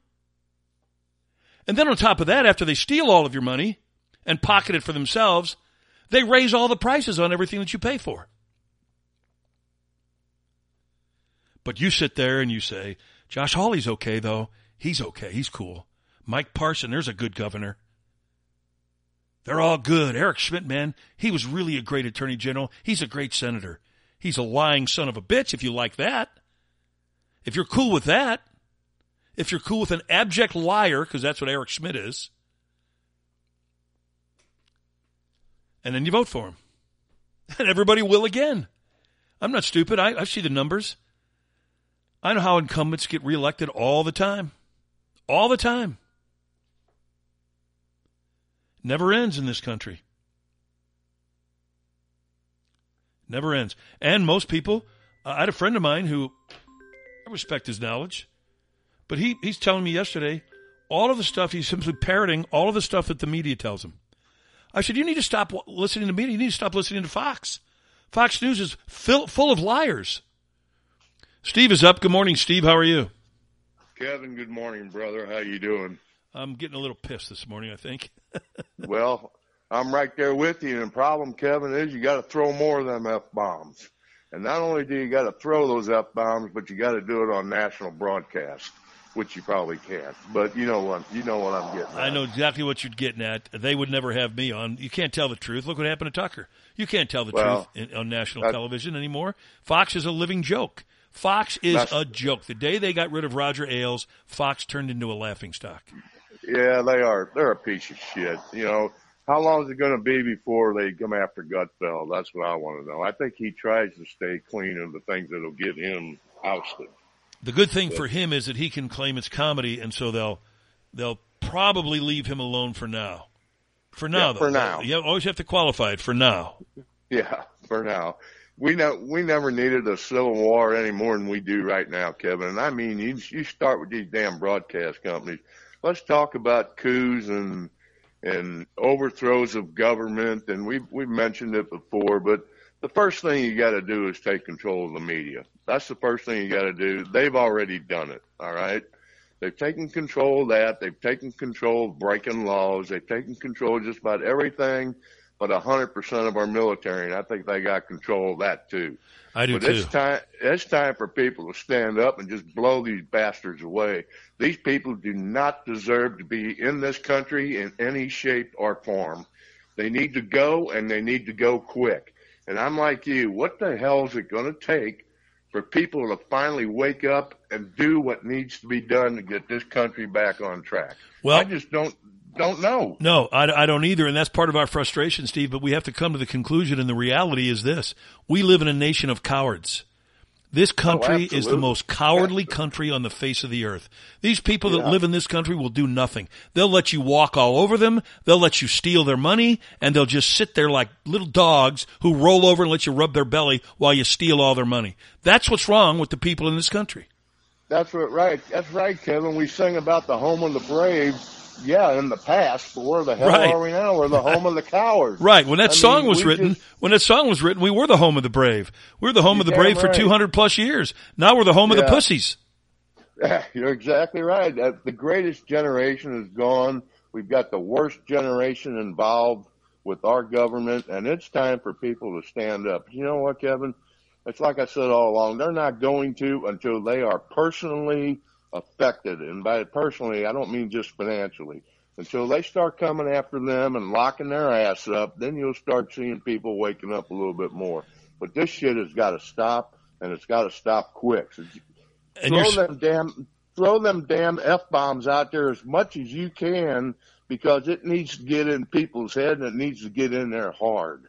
And then on top of that, after they steal all of your money and pocket it for themselves, they raise all the prices on everything that you pay for. But you sit there and you say, Josh Hawley's okay though. He's okay. He's cool. Mike Parson, there's a good governor. They're all good. Eric Schmitt, man, he was really a great attorney general. He's a great senator. He's a lying son of a bitch if you like that. If you're cool with that, if you're cool with an abject liar, because that's what Eric Schmitt is, and then you vote for him. And everybody will again. I'm not stupid. I, I see the numbers. I know how incumbents get reelected all the time. All the time. Never ends in this country. Never ends. And most people, uh, I had a friend of mine who, I respect his knowledge, but he, he's telling me yesterday all of the stuff, he's simply parroting all of the stuff that the media tells him. I said, you need to stop listening to media. You need to stop listening to Fox. Fox News is fill, full of liars. Steve is up. Good morning, Steve. How are you? Kevin, good morning, brother. How you doing? I'm getting a little pissed this morning, I think. Well, I'm right there with you. And the problem, Kevin, is you got to throw more of them F bombs. And not only do you got to throw those F bombs, but you got to do it on national broadcast, which you probably can't. But you know what? You know what I'm getting. At. I know exactly what you're getting at. They would never have me on. You can't tell the truth. Look what happened to Tucker. You can't tell the well, truth in, on national television anymore. Fox is a living joke. Fox is a joke. The day they got rid of Roger Ailes, Fox turned into a laughing stock. Yeah, they are. They're a piece of shit. You know, how long is it going to be before they come after Gutfeld? That's what I want to know. I think he tries to stay clean of the things that'll get him ousted. The good thing for him is that he can claim it's comedy, and so they'll they'll probably leave him alone for now. For now, yeah, though. For now, you always have to qualify it for now. Yeah, for now. We know we never needed a civil war any more than we do right now, Kevin. And I mean, you you start with these damn broadcast companies. Let's talk about coups and and overthrows of government. And we've we've mentioned it before, but the first thing you got to do is take control of the media. That's the first thing you got to do. They've already done it. All right. They've taken control of that. They've taken control of breaking laws. They've taken control of just about everything but 100% of our military. And I think they got control of that too. I do but too. It's time, it's time for people to stand up and just blow these bastards away. These people do not deserve to be in this country in any shape or form. They need to go and they need to go quick. And I'm like you, what the hell is it going to take for people to finally wake up and do what needs to be done to get this country back on track? Well, I just don't don't know. No, I, I, don't either, and that's part of our frustration, Steve. But we have to come to the conclusion, and the reality is this: we live in a nation of cowards. This oh, country oh, is the most cowardly country on the face of the earth. These people that Yeah. live in this country will do nothing. They'll let you walk all over them. They'll let you steal their money and they'll just sit there like little dogs who roll over and let you rub their belly while you steal all their money. That's what's wrong with the people in this country. That's what right. That's right, Kevin. We sing about the home of the brave. Yeah, in the past, but where the hell Right. are we now? We're the home of the cowards. Right. When that I song mean, was written, just- when that song was written, we were the home of the brave. We were the home of the brave for 200 plus years. Now we're the home of the Yeah. pussies. You're exactly right. Uh, The greatest generation is gone. We've got the worst generation involved with our government, and it's time for people to stand up. You know what, Kevin? It's like I said all along. They're not going to until they are personally affected, and by it personally, I don't mean just financially. Until they start coming after them and locking their ass up, then you'll start seeing people waking up a little bit more. But this shit has got to stop, and it's got to stop quick. So throw them damn throw them damn f bombs out there as much as you can because it needs to get in people's head and it needs to get in there hard.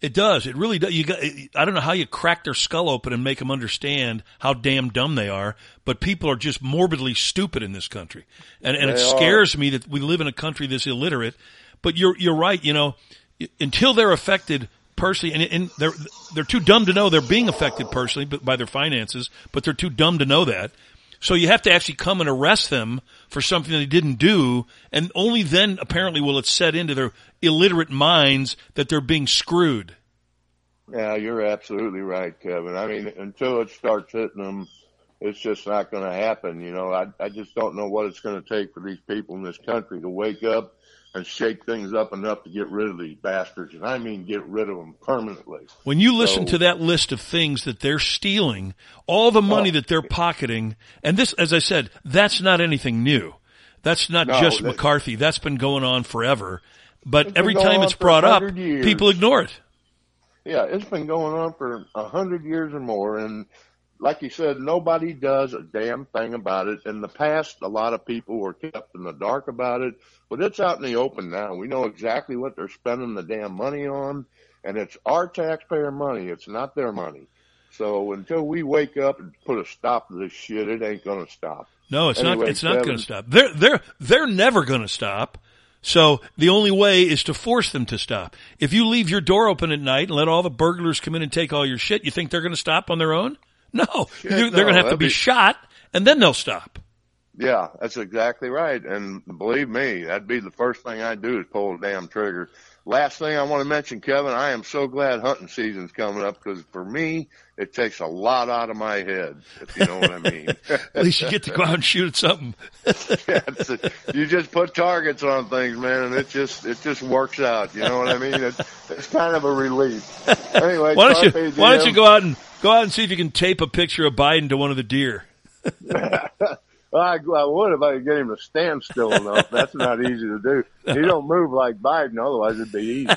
It does. It really does. You got, I don't know how you crack their skull open and make them understand how damn dumb they are, but people are just morbidly stupid in this country. And, and it They are. scares me that we live in a country that's illiterate. But you're, you're right. You know, until they're affected personally, and, and they're, they're too dumb to know they're being affected personally but by their finances, but they're too dumb to know that. So you have to actually come and arrest them for something they didn't do, and only then apparently will it set into their illiterate minds that they're being screwed. Yeah, you're absolutely right, Kevin. I mean, until it starts hitting them, it's just not going to happen. You know, I, I just don't know what it's going to take for these people in this country to wake up and shake things up enough to get rid of these bastards. And I mean, get rid of them permanently. When you listen So- to that list of things that they're stealing, all the money Oh. that they're pocketing, and this, as I said, that's not anything new. That's not No, just McCarthy. That's been going on forever. But every time it's brought up, years. people ignore it. Yeah, it's been going on for a hundred years or more, and like you said, nobody does a damn thing about it. In the past, a lot of people were kept in the dark about it, but it's out in the open now. We know exactly what they're spending the damn money on, and it's our taxpayer money. It's not their money. So until we wake up and put a stop to this shit, it ain't gonna stop. No, it's Anyway, not. It's not going to stop. They're they're they're never going to stop. So the only way is to force them to stop. If you leave your door open at night and let all the burglars come in and take all your shit, you think they're going to stop on their own? No, they're, no, going to have to be be- shot, and then they'll stop. Yeah, that's exactly right. And believe me, that'd be the first thing I'd do is pull the damn trigger. Last thing I want to mention, Kevin, I am so glad hunting season's coming up because for me, it takes a lot out of my head, if you know what I mean. At least you get to go out and shoot at something. Yeah, a- you just put targets on things, man, and it just it just works out. You know what I mean? It's, it's kind of a relief. Anyway, Why don't you Why don't you go out and go out and see if you can tape a picture of Biden to one of the deer? I, I would if I could get him to stand still enough. That's not easy to do. He don't move like Biden, otherwise it'd be easy.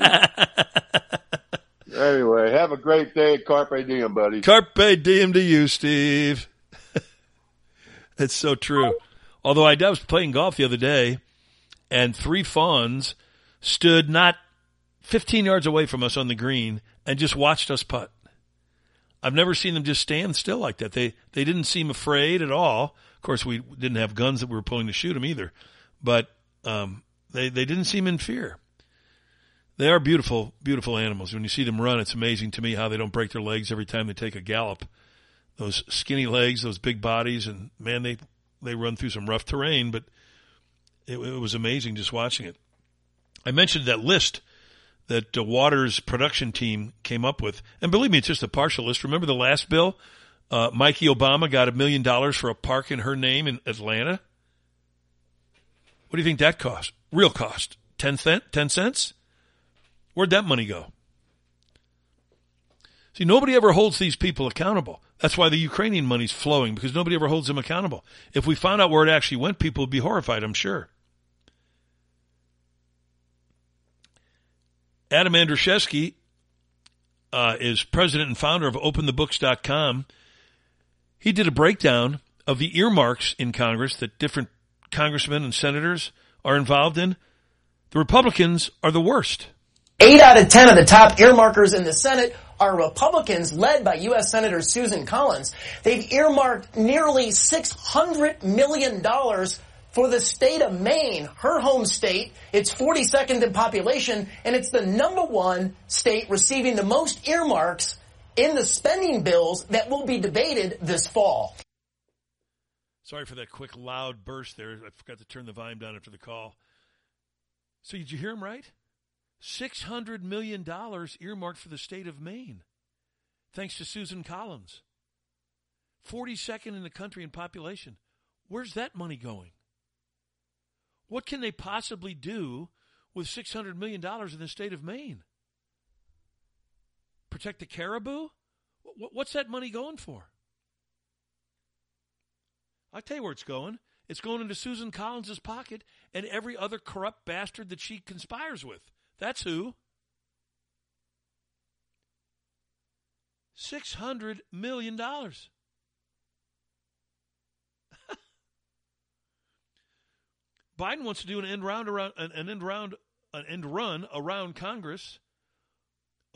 anyway, have a great day. Carpe diem, buddy. Carpe diem to you, Steve. It's so true. Although I was playing golf the other day, and three fawns stood not 15 yards away from us on the green and just watched us putt. I've never seen them just stand still like that. They they didn't seem afraid at all. Course, we didn't have guns that we were pulling to shoot them either, but um, they they didn't seem in fear. They are beautiful, beautiful animals. When you see them run, it's amazing to me how they don't break their legs every time they take a gallop. Those skinny legs, those big bodies, and man, they they run through some rough terrain. But it, it was amazing just watching it. I mentioned that list that Watters' production team came up with, and believe me, it's just a partial list. Remember the last bill? Uh, Mikey Obama got a million dollars for a park in her name in Atlanta. What do you think that cost? Real cost? Ten cent? Ten cents? Where'd that money go? See, nobody ever holds these people accountable. That's why the Ukrainian money's flowing because nobody ever holds them accountable. If we found out where it actually went, people would be horrified, I'm sure. Adam Andrzejewski uh, is president and founder of OpenTheBooks.com. He did a breakdown of the earmarks in Congress that different congressmen and senators are involved in. The Republicans are the worst. Eight out of ten of the top earmarkers in the Senate are Republicans led by U.S. Senator Susan Collins. They've earmarked nearly $600 million for the state of Maine, her home state. It's 42nd in population, and it's the number one state receiving the most earmarks in the spending bills that will be debated this fall. Sorry for that quick loud burst there. I forgot to turn the volume down after the call. So did you hear him right? Six hundred million dollars earmarked for the state of Maine, thanks to Susan Collins. Forty-second in the country in population. Where's that money going? What can they possibly do with six hundred million dollars in the state of Maine? Protect the caribou? What's that money going for? I'll tell you where it's going. It's going into Susan Collins's pocket and every other corrupt bastard that she conspires with. That's who. Six hundred million dollars. Biden wants to do an end round around an end round an end run around Congress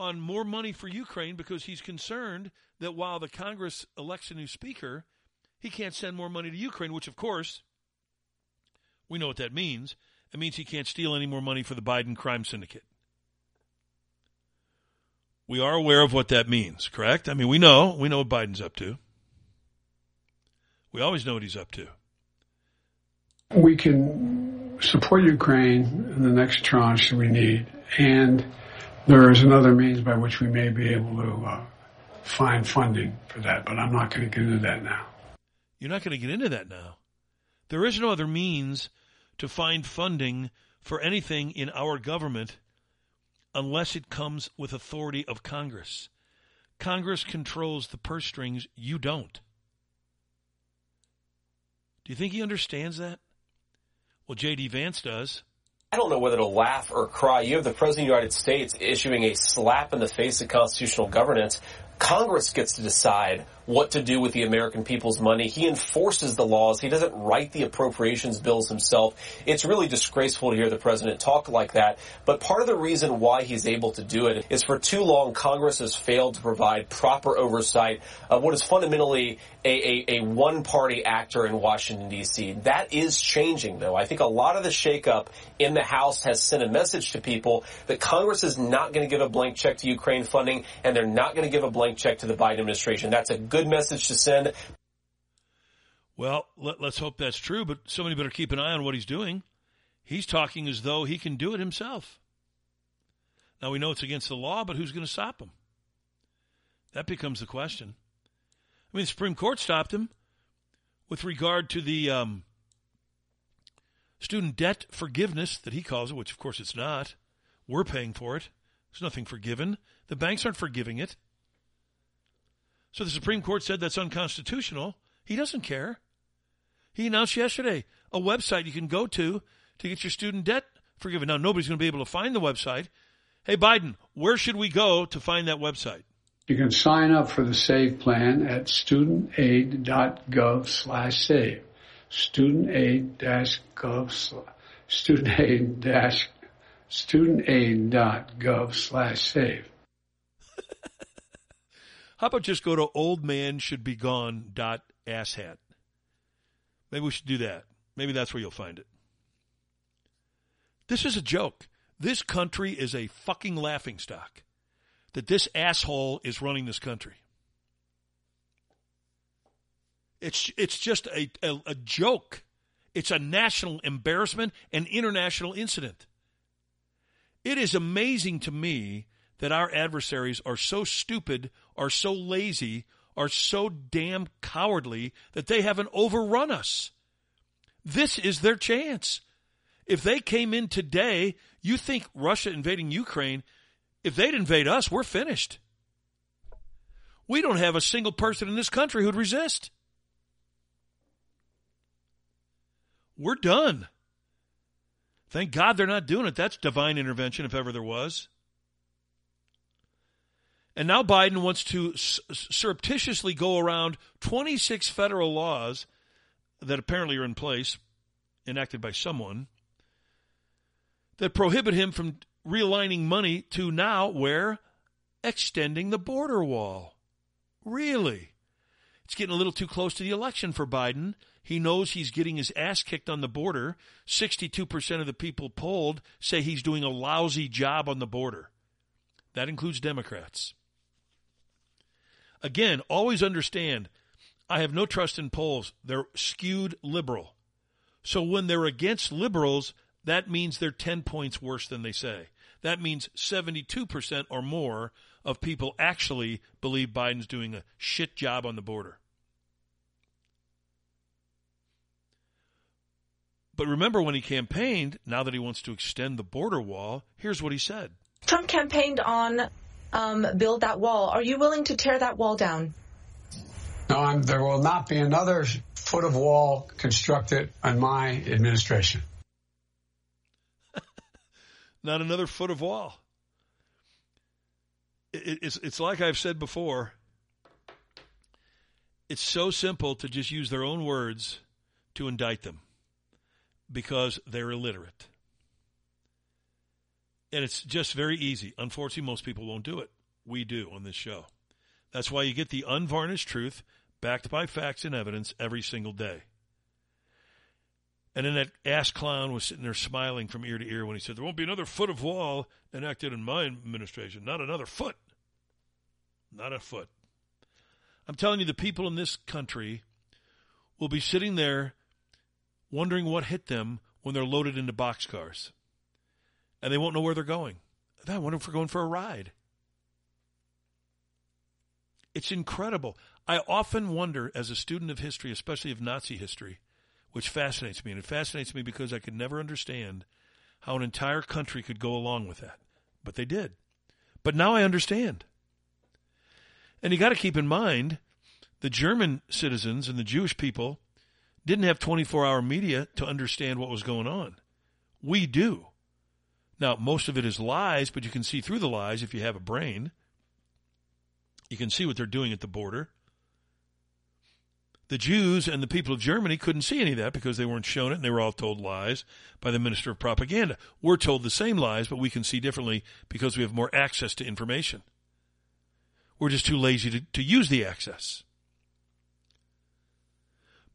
on more money for Ukraine because he's concerned that while the Congress elects a new speaker, he can't send more money to Ukraine, which of course we know what that means. It means he can't steal any more money for the Biden crime syndicate. We are aware of what that means, correct? I mean, we know, we know what Biden's up to. We always know what he's up to. We can support Ukraine in the next tranche we need, and there is another means by which we may be able to uh, find funding for that, but I'm not going to get into that now. You're not going to get into that now. There is no other means to find funding for anything in our government unless it comes with authority of Congress. Congress controls the purse strings, you don't. Do you think he understands that? Well, J.D. Vance does. I don't know whether to laugh or cry. You have the President of the United States issuing a slap in the face of constitutional governance. Congress gets to decide what to do with the American people's money. He enforces the laws. He doesn't write the appropriations bills himself. It's really disgraceful to hear the president talk like that. But part of the reason why he's able to do it is for too long Congress has failed to provide proper oversight of what is fundamentally a, a, a one-party actor in Washington D.C. That is changing though. I think a lot of the shakeup in the House has sent a message to people that Congress is not going to give a blank check to Ukraine funding and they're not going to give a blank check to the Biden administration. That's a good message to send. Well, let, us hope that's true, but somebody better keep an eye on what he's doing. He's talking as though he can do it himself. Now, we know it's against the law, but who's going to stop him? That becomes the question. I mean, the Supreme Court stopped him with regard to the um, student debt forgiveness that he calls it, which of course it's not. We're paying for it. There's nothing forgiven. The banks aren't forgiving it. So the Supreme Court said that's unconstitutional. He doesn't care. He announced yesterday a website you can go to to get your student debt forgiven. Now, nobody's going to be able to find the website. Hey, Biden, where should we go to find that website? You can sign up for the SAVE plan at studentaid.gov slash save. Studentaid-gov, studentaid.gov slash save. How about just go to oldmanshouldbegone.asshat? Maybe we should do that. Maybe that's where you'll find it. This is a joke. This country is a fucking laughing stock. That this asshole is running this country. It's it's just a, a, a joke. It's a national embarrassment, an international incident. It is amazing to me that our adversaries are so stupid, are so lazy, are so damn cowardly that they haven't overrun us. This is their chance. If they came in today, you think Russia invading Ukraine, if they'd invade us, we're finished. We don't have a single person in this country who'd resist. We're done. Thank God they're not doing it. That's divine intervention if ever there was. And now Biden wants to surreptitiously go around 26 federal laws that apparently are in place, enacted by someone, that prohibit him from realigning money to now where? Extending the border wall. Really? It's getting a little too close to the election for Biden. He knows he's getting his ass kicked on the border. 62% of the people polled say he's doing a lousy job on the border. That includes Democrats. Again, always understand I have no trust in polls. They're skewed liberal. So when they're against liberals, that means they're 10 points worse than they say. That means 72% or more of people actually believe Biden's doing a shit job on the border. But remember when he campaigned, now that he wants to extend the border wall, here's what he said. Trump campaigned on um, build that wall. Are you willing to tear that wall down? No, I'm, there will not be another foot of wall constructed on my administration. not another foot of wall. It, it's, it's like I've said before. It's so simple to just use their own words to indict them because they're illiterate. And it's just very easy. Unfortunately, most people won't do it. We do on this show. That's why you get the unvarnished truth backed by facts and evidence every single day. And then that ass clown was sitting there smiling from ear to ear when he said, There won't be another foot of wall enacted in my administration. Not another foot. Not a foot. I'm telling you, the people in this country will be sitting there wondering what hit them when they're loaded into boxcars and they won't know where they're going. I wonder if we're going for a ride. It's incredible. I often wonder, as a student of history, especially of Nazi history, which fascinates me, and it fascinates me because I could never understand how an entire country could go along with that. But they did. But now I understand. And you got to keep in mind the German citizens and the Jewish people didn't have 24 hour media to understand what was going on. We do. Now, most of it is lies, but you can see through the lies if you have a brain. You can see what they're doing at the border. The Jews and the people of Germany couldn't see any of that because they weren't shown it and they were all told lies by the Minister of Propaganda. We're told the same lies, but we can see differently because we have more access to information. We're just too lazy to, to use the access.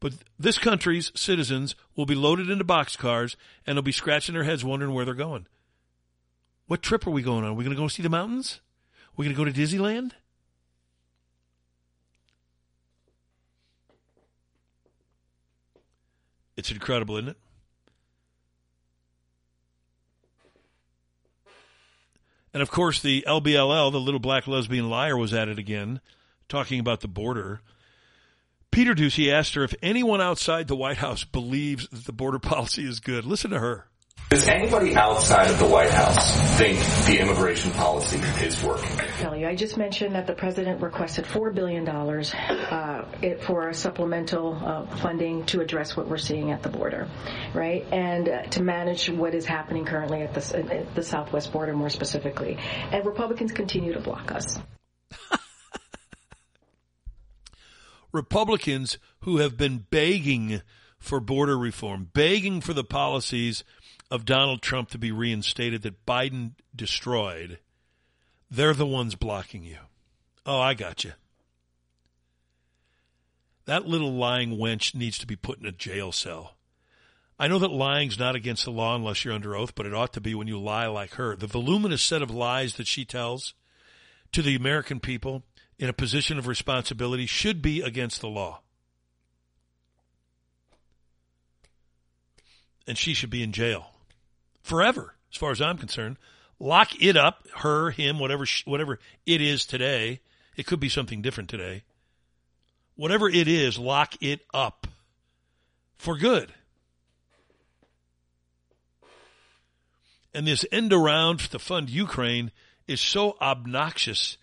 But this country's citizens will be loaded into boxcars and they'll be scratching their heads wondering where they're going. What trip are we going on? Are we going to go see the mountains? Are we going to go to Disneyland? It's incredible, isn't it? And of course, the LBLL, the little black lesbian liar, was at it again, talking about the border. Peter Doocy asked her if anyone outside the White House believes that the border policy is good. Listen to her. Does anybody outside of the White House think the immigration policy is working? Kelly, I just mentioned that the president requested $4 billion uh, it, for supplemental uh, funding to address what we're seeing at the border, right? And uh, to manage what is happening currently at the, at the southwest border more specifically. And Republicans continue to block us. Republicans who have been begging for border reform, begging for the policies of Donald Trump to be reinstated that Biden destroyed, they're the ones blocking you. Oh, I got you. That little lying wench needs to be put in a jail cell. I know that lying's not against the law unless you're under oath, but it ought to be when you lie like her. The voluminous set of lies that she tells to the American people in a position of responsibility should be against the law. And she should be in jail forever, as far as I'm concerned. Lock it up, her, him, whatever, whatever it is today. It could be something different today. Whatever it is, lock it up for good. And this end around to fund Ukraine is so obnoxious.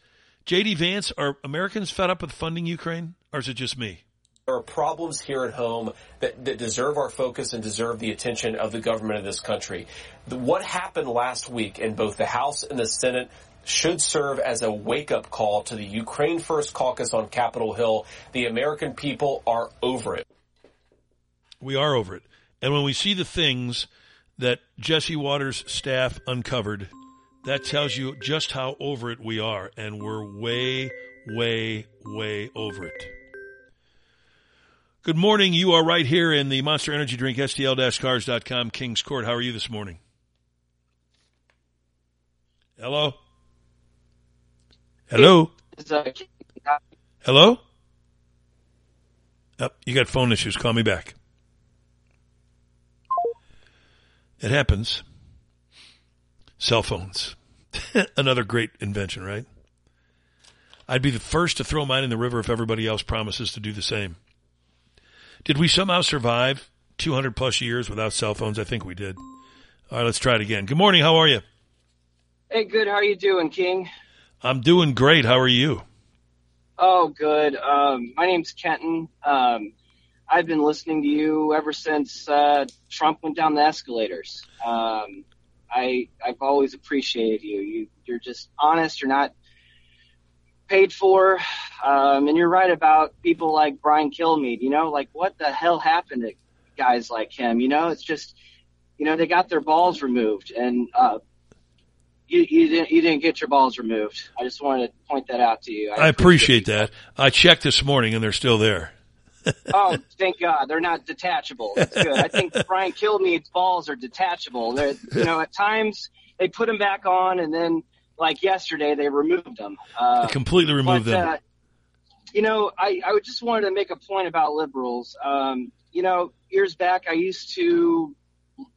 JD Vance, are Americans fed up with funding Ukraine, or is it just me? There are problems here at home that, that deserve our focus and deserve the attention of the government of this country. The, what happened last week in both the House and the Senate should serve as a wake-up call to the Ukraine First caucus on Capitol Hill. The American people are over it. We are over it. And when we see the things that Jesse Watters' staff uncovered, that tells you just how over it we are. And we're way, way, way over it. Good morning. You are right here in the Monster Energy Drink, STL-Cars.com, Kings Court. How are you this morning? Hello? Hello? Hello? Oh, you got phone issues. Call me back. It happens. Cell phones. Another great invention, right? I'd be the first to throw mine in the river if everybody else promises to do the same. Did we somehow survive 200 plus years without cell phones? I think we did. All right, let's try it again. Good morning. How are you? Hey, good. How are you doing, King? I'm doing great. How are you? Oh, good. Um, my name's Kenton. Um, I've been listening to you ever since uh, Trump went down the escalators. Um, I I've always appreciated you. You you're just honest. You're not paid for. Um, and you're right about people like Brian Kilmeade. You know, like what the hell happened to guys like him? You know, it's just, you know, they got their balls removed, and uh, you, you didn't you didn't get your balls removed. I just wanted to point that out to you. I, I appreciate that. I checked this morning, and they're still there. oh, thank God they're not detachable. That's good. I think Brian Kilmeade's balls are detachable. They're, you know, at times they put them back on, and then like yesterday they removed them. Uh, completely removed but, them. Uh, you know, I, I just wanted to make a point about liberals. Um, you know, years back I used to,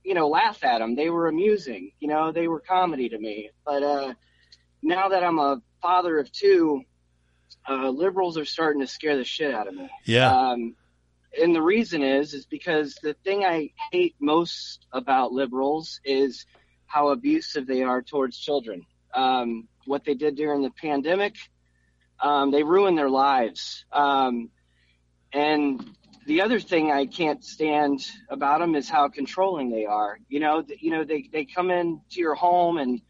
you know, laugh at them. They were amusing. You know, they were comedy to me. But uh, now that I'm a father of two, uh, liberals are starting to scare the shit out of me. Yeah. Um, and the reason is, is because the thing I hate most about liberals is how abusive they are towards children. Um, what they did during the pandemic, um, they ruined their lives. Um, and the other thing I can't stand about them is how controlling they are. You know, th- you know they they come into your home and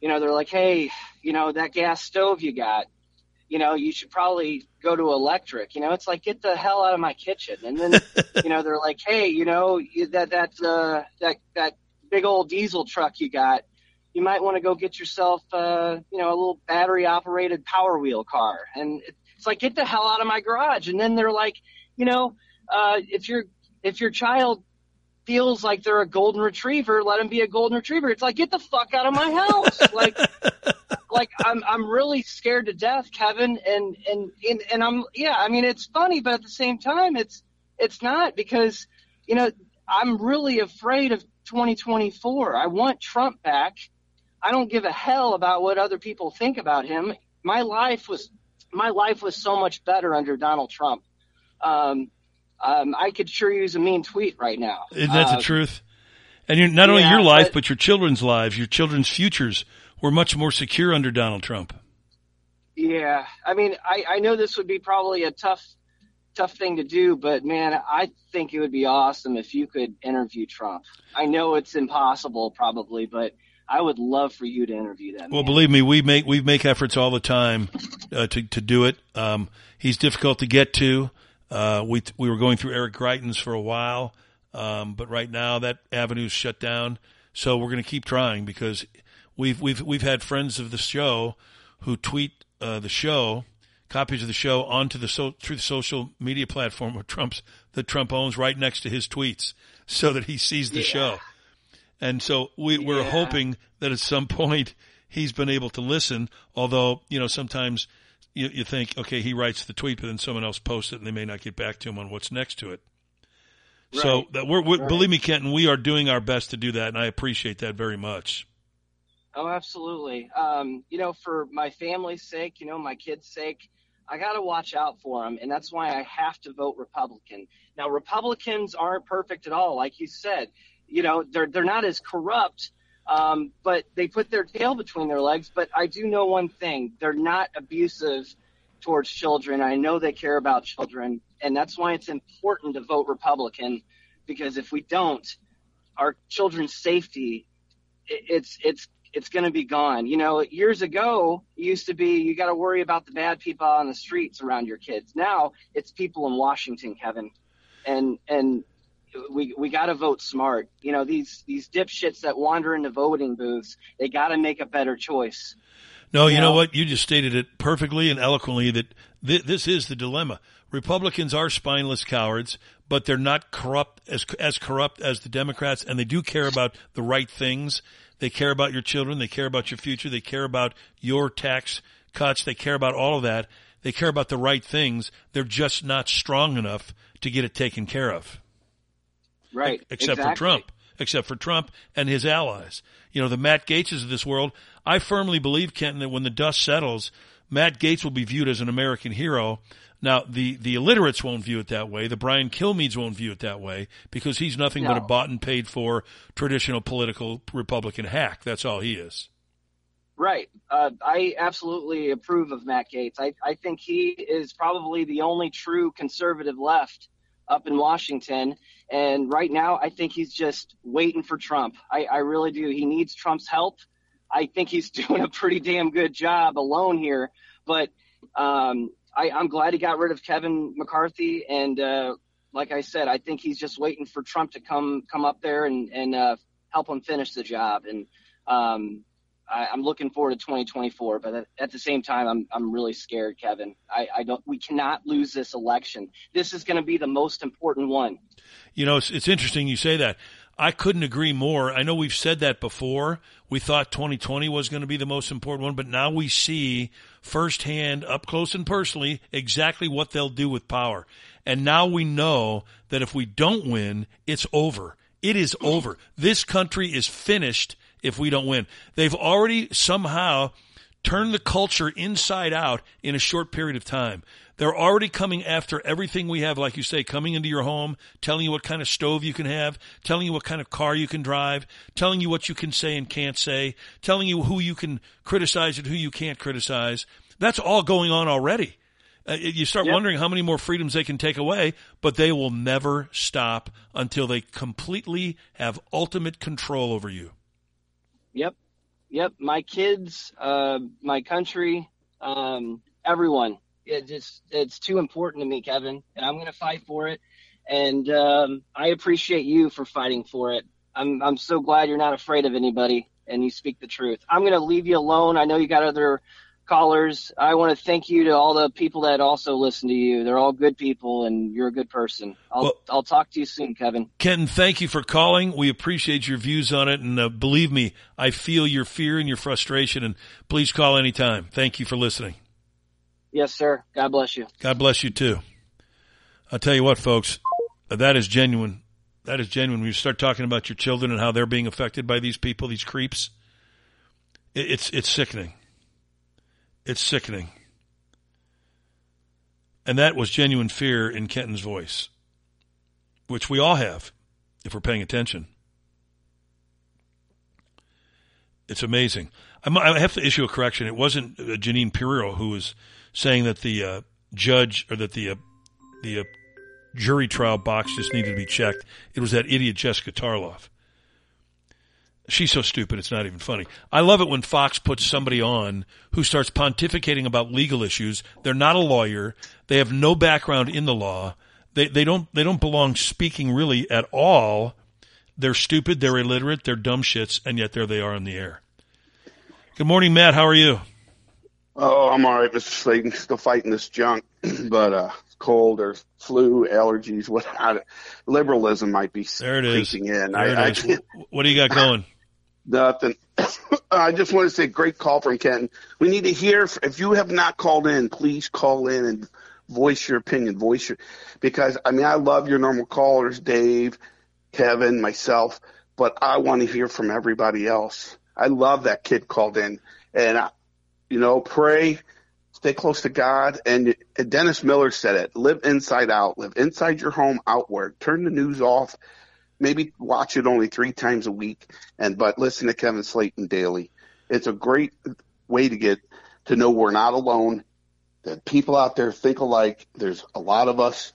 you know they're like, hey, you know that gas stove you got, you know you should probably go to electric. You know, it's like get the hell out of my kitchen. And then you know they're like, hey, you know that that uh, that that big old diesel truck you got, you might want to go get yourself uh, you know a little battery operated power wheel car. And it's like get the hell out of my garage. And then they're like you know, uh, if your if your child feels like they're a golden retriever, let them be a golden retriever. It's like get the fuck out of my house. like like I'm I'm really scared to death, Kevin, and, and and and I'm yeah, I mean it's funny, but at the same time it's it's not because you know, I'm really afraid of 2024. I want Trump back. I don't give a hell about what other people think about him. My life was my life was so much better under Donald Trump um, um, I could sure use a mean tweet right now. Isn't that uh, the truth? And you're, not only yeah, your life, but- but, your children's lives, your children's futures were much more secure under Donald Trump. Yeah, I mean, I, I know this would be probably a tough, tough thing to do, but man, I think it would be awesome if you could interview Trump. I know it's impossible, probably, but I would love for you to interview that. Well, believe me, we make we make efforts all the time uh, to to do it. Um, he's difficult to get to. Uh, we we were going through Eric Greitens for a while, um, but right now that avenue's shut down. So we're going to keep trying because we've we've we've had friends of the show who tweet uh, the show copies of the show onto the so, through the social media platform of Trump's that Trump owns right next to his tweets, so that he sees the show. And so we, we're hoping that at some point he's been able to listen. Although you know sometimes you, you think, okay, he writes the tweet, but then someone else posts it, and they may not get back to him on what's next to it. So that we're, we're Right. believe me, Kenton, we are doing our best to do that, and I appreciate that very much. Oh, absolutely. Um, you know, for my family's sake, you know, my kids' sake, I got to watch out for them, and that's why I have to vote Republican. Now, Republicans aren't perfect at all, like you said. You know, they're they're not as corrupt, um, but they put their tail between their legs. But I do know one thing: they're not abusive towards children. I know they care about children, and that's why it's important to vote Republican, because if we don't, our children's safety it's it's it's going to be gone. You know, years ago, it used to be you got to worry about the bad people on the streets around your kids. Now it's people in Washington, Kevin, and and we we got to vote smart. You know, these these dipshits that wander into voting booths, they got to make a better choice. No, you You know know? what? You just stated it perfectly and eloquently that th- this is the dilemma. Republicans are spineless cowards, but they're not corrupt as as corrupt as the Democrats, and they do care about the right things. They care about your children. They care about your future. They care about your tax cuts. They care about all of that. They care about the right things. They're just not strong enough to get it taken care of Right. except exactly. for Trump, except for Trump and his allies. You know, the Matt Gaetzes of this world. I firmly believe, Kenton, that when the dust settles, Matt Gaetz will be viewed as an American hero. Now, the, the illiterates won't view it that way. The Brian Kilmeades won't view it that way because he's nothing but a bought and paid for traditional political Republican hack. That's all he is. Right. Uh, I absolutely approve of Matt Gaetz. I, I think he is probably the only true conservative left up in Washington. And right now, I think he's just waiting for Trump. I, I really do. He needs Trump's help. I think he's doing a pretty damn good job alone here. But um, I, I'm glad he got rid of Kevin McCarthy. And uh, like I said, I think he's just waiting for Trump to come come up there and, and uh, help him finish the job. And um, I, I'm looking forward to 2024, but at, at the same time, I'm I'm really scared, Kevin. I, I don't. We cannot lose this election. This is going to be the most important one. You know, it's, it's interesting you say that. I couldn't agree more. I know we've said that before. We thought 2020 was going to be the most important one, but now we see firsthand, up close and personally, exactly what they'll do with power. And now we know that if we don't win, it's over. It is over. This country is finished if we don't win. They've already somehow turned the culture inside out in a short period of time. They're already coming after everything we have, like you say, coming into your home, telling you what kind of stove you can have, telling you what kind of car you can drive, telling you what you can say and can't say, telling you who you can criticize and who you can't criticize. That's all going on already. Uh, you start Yep. wondering how many more freedoms they can take away, but they will never stop until they completely have ultimate control over you. Yep. Yep. My kids, uh, my country, um, everyone. It just, it's too important to me, Kevin, and I'm going to fight for it. And, um, I appreciate you for fighting for it. I'm, I'm so glad you're not afraid of anybody and you speak the truth. I'm going to leave you alone. I know you got other callers. I want to thank you to all the people that also listen to you. They're all good people and you're a good person. I'll, Well- I'll talk to you soon, Kevin. Ken, thank you for calling. We appreciate your views on it. And uh, believe me, I feel your fear and your frustration. And please call anytime. Thank you for listening. Yes, sir. God bless you. God bless you too. I'll tell you what, folks, that is genuine. That is genuine. When you start talking about your children and how they're being affected by these people, these creeps, it, it's it's sickening. It's sickening. And that was genuine fear in Kenton's voice, which we all have if we're paying attention. It's amazing. I have to issue a correction. It wasn't uh, Jeanine Pirro who was saying that the uh, judge or that the uh, the uh, jury trial box just needed to be checked. It was that idiot Jessica Tarloff. She's so stupid, it's not even funny. I love it when Fox puts somebody on who starts pontificating about legal issues. They're not a lawyer. They have no background in the law. They, they don't, they don't belong speaking really at all. They're stupid. They're illiterate. They're dumb shits. And yet there they are on the air. Good morning, Matt. How are you? Oh, I'm all right, Mr. Slaten. Still fighting this junk, but uh, cold or flu, allergies, what? Liberalism might be There it is. creeping in. There I, it I is. can't, What do you got going? Nothing. I just want to say, great call from Ken. We need to hear. If you have not called in, please call in and voice your opinion. Voice your because I mean I love your normal callers, Dave, Kevin, myself, but I want to hear from everybody else. I love that kid called in, and I, you know, pray, stay close to God. And, and Dennis Miller said it: live inside out, live inside your home, outward. Turn the news off. Maybe watch it only three times a week, and but listen to Kevin Slaten daily. It's a great way to get to know we're not alone. That people out there think alike. There's a lot of us,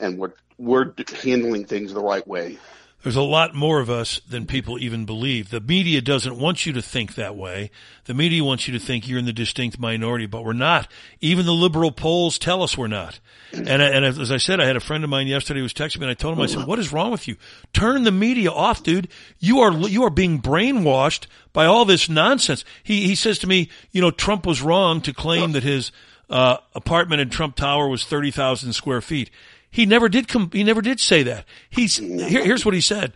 and we're we're handling things the right way. There's a lot more of us than people even believe. The media doesn't want you to think that way. The media wants you to think you're in the distinct minority, but we're not. Even the liberal polls tell us we're not. And, and as I said, I had a friend of mine yesterday who was texting me and I told him, I said, what is wrong with you? Turn the media off, dude. You are, you are being brainwashed by all this nonsense. He, he says to me, you know, Trump was wrong to claim that his, uh, apartment in Trump Tower was 30,000 square feet. He never did com- he never did say that. He's, here, here's what he said.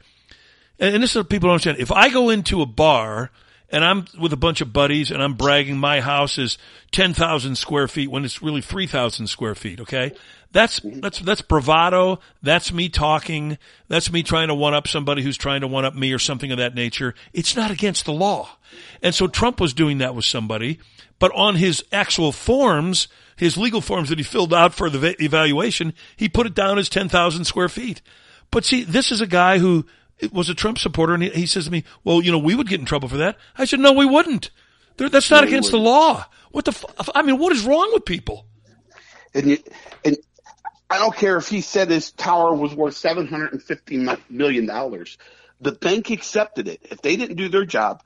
And, and this is what people don't understand. If I go into a bar and I'm with a bunch of buddies and I'm bragging my house is 10,000 square feet when it's really 3,000 square feet, okay? That's, that's, that's bravado. That's me talking. That's me trying to one up somebody who's trying to one up me or something of that nature. It's not against the law. And so Trump was doing that with somebody, but on his actual forms, his legal forms that he filled out for the evaluation, he put it down as 10,000 square feet. But see, this is a guy who was a Trump supporter and he, he says to me, well, you know, we would get in trouble for that. I said, no, we wouldn't. That's not No, against the law. What the, f- I mean, what is wrong with people? And you, and I don't care if he said his tower was worth seven hundred and fifty million dollars. The bank accepted it. If they didn't do their job,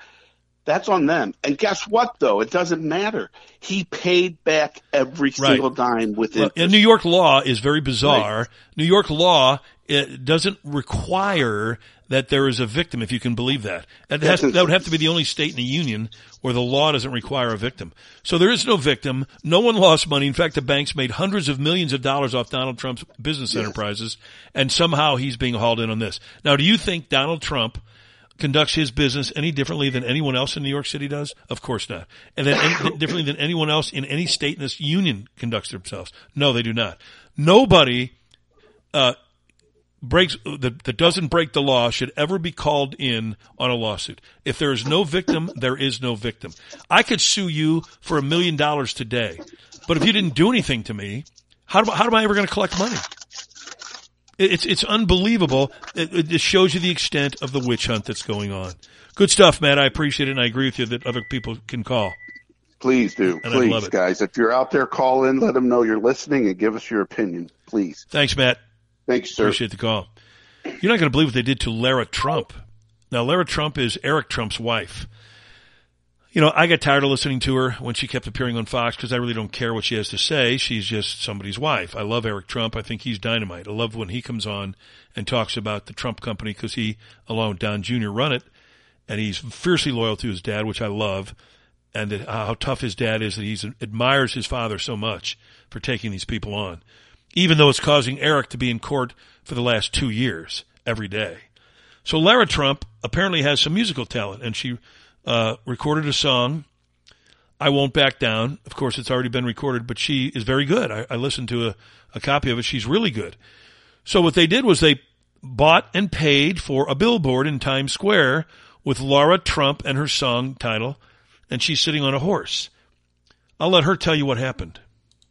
that's on them. And guess what? Though it doesn't matter. He paid back every Right. single dime with Well, it. and New York law is very bizarre. New York law it doesn't require that there is a victim, if you can believe that. That, has, that would have to be the only state in the union where the law doesn't require a victim. So there is no victim. No one lost money. In fact, the banks made hundreds of millions of dollars off Donald Trump's business enterprises, and somehow he's being hauled in on this. Now, do you think Donald Trump conducts his business any differently than anyone else in New York City does? Of course not. And then any, differently than anyone else in any state in this union conducts themselves? No, they do not. Nobody, uh, breaks, that, that doesn't break the law should ever be called in on a lawsuit. If there is no victim, there is no victim. I could sue you for a million dollars today, but if you didn't do anything to me, how, do, how am I ever going to collect money? It- It's it's unbelievable. It, it shows you the extent of the witch hunt that's going on. Good stuff, Matt. I appreciate it, and I agree with you that other people can call. Please do. And Please, guys. If you're out there, call in, let them know you're listening, and give us your opinion, please. Thanks, Matt. Thanks, sir. Appreciate the call. You're not going to believe what they did to Lara Trump. Now, Lara Trump is Eric Trump's wife. You know, I got tired of listening to her when she kept appearing on Fox because I really don't care what she has to say. She's just somebody's wife. I love Eric Trump. I think he's dynamite. I love when he comes on and talks about the Trump company because he, along with Don Jr., run it. And he's fiercely loyal to his dad, which I love. And that, how tough his dad is that he admires his father so much for taking these people on. Even though it's causing Eric to be in court for the last two years every day. So Lara Trump apparently has some musical talent and she uh, recorded a song, I Won't Back Down. Of course, it's already been recorded, but she is very good. I, I listened to a, a copy of it. She's really good. So what they did was they bought and paid for a billboard in Times Square with Lara Trump and her song title, and she's sitting on a horse. I'll let her tell you what happened.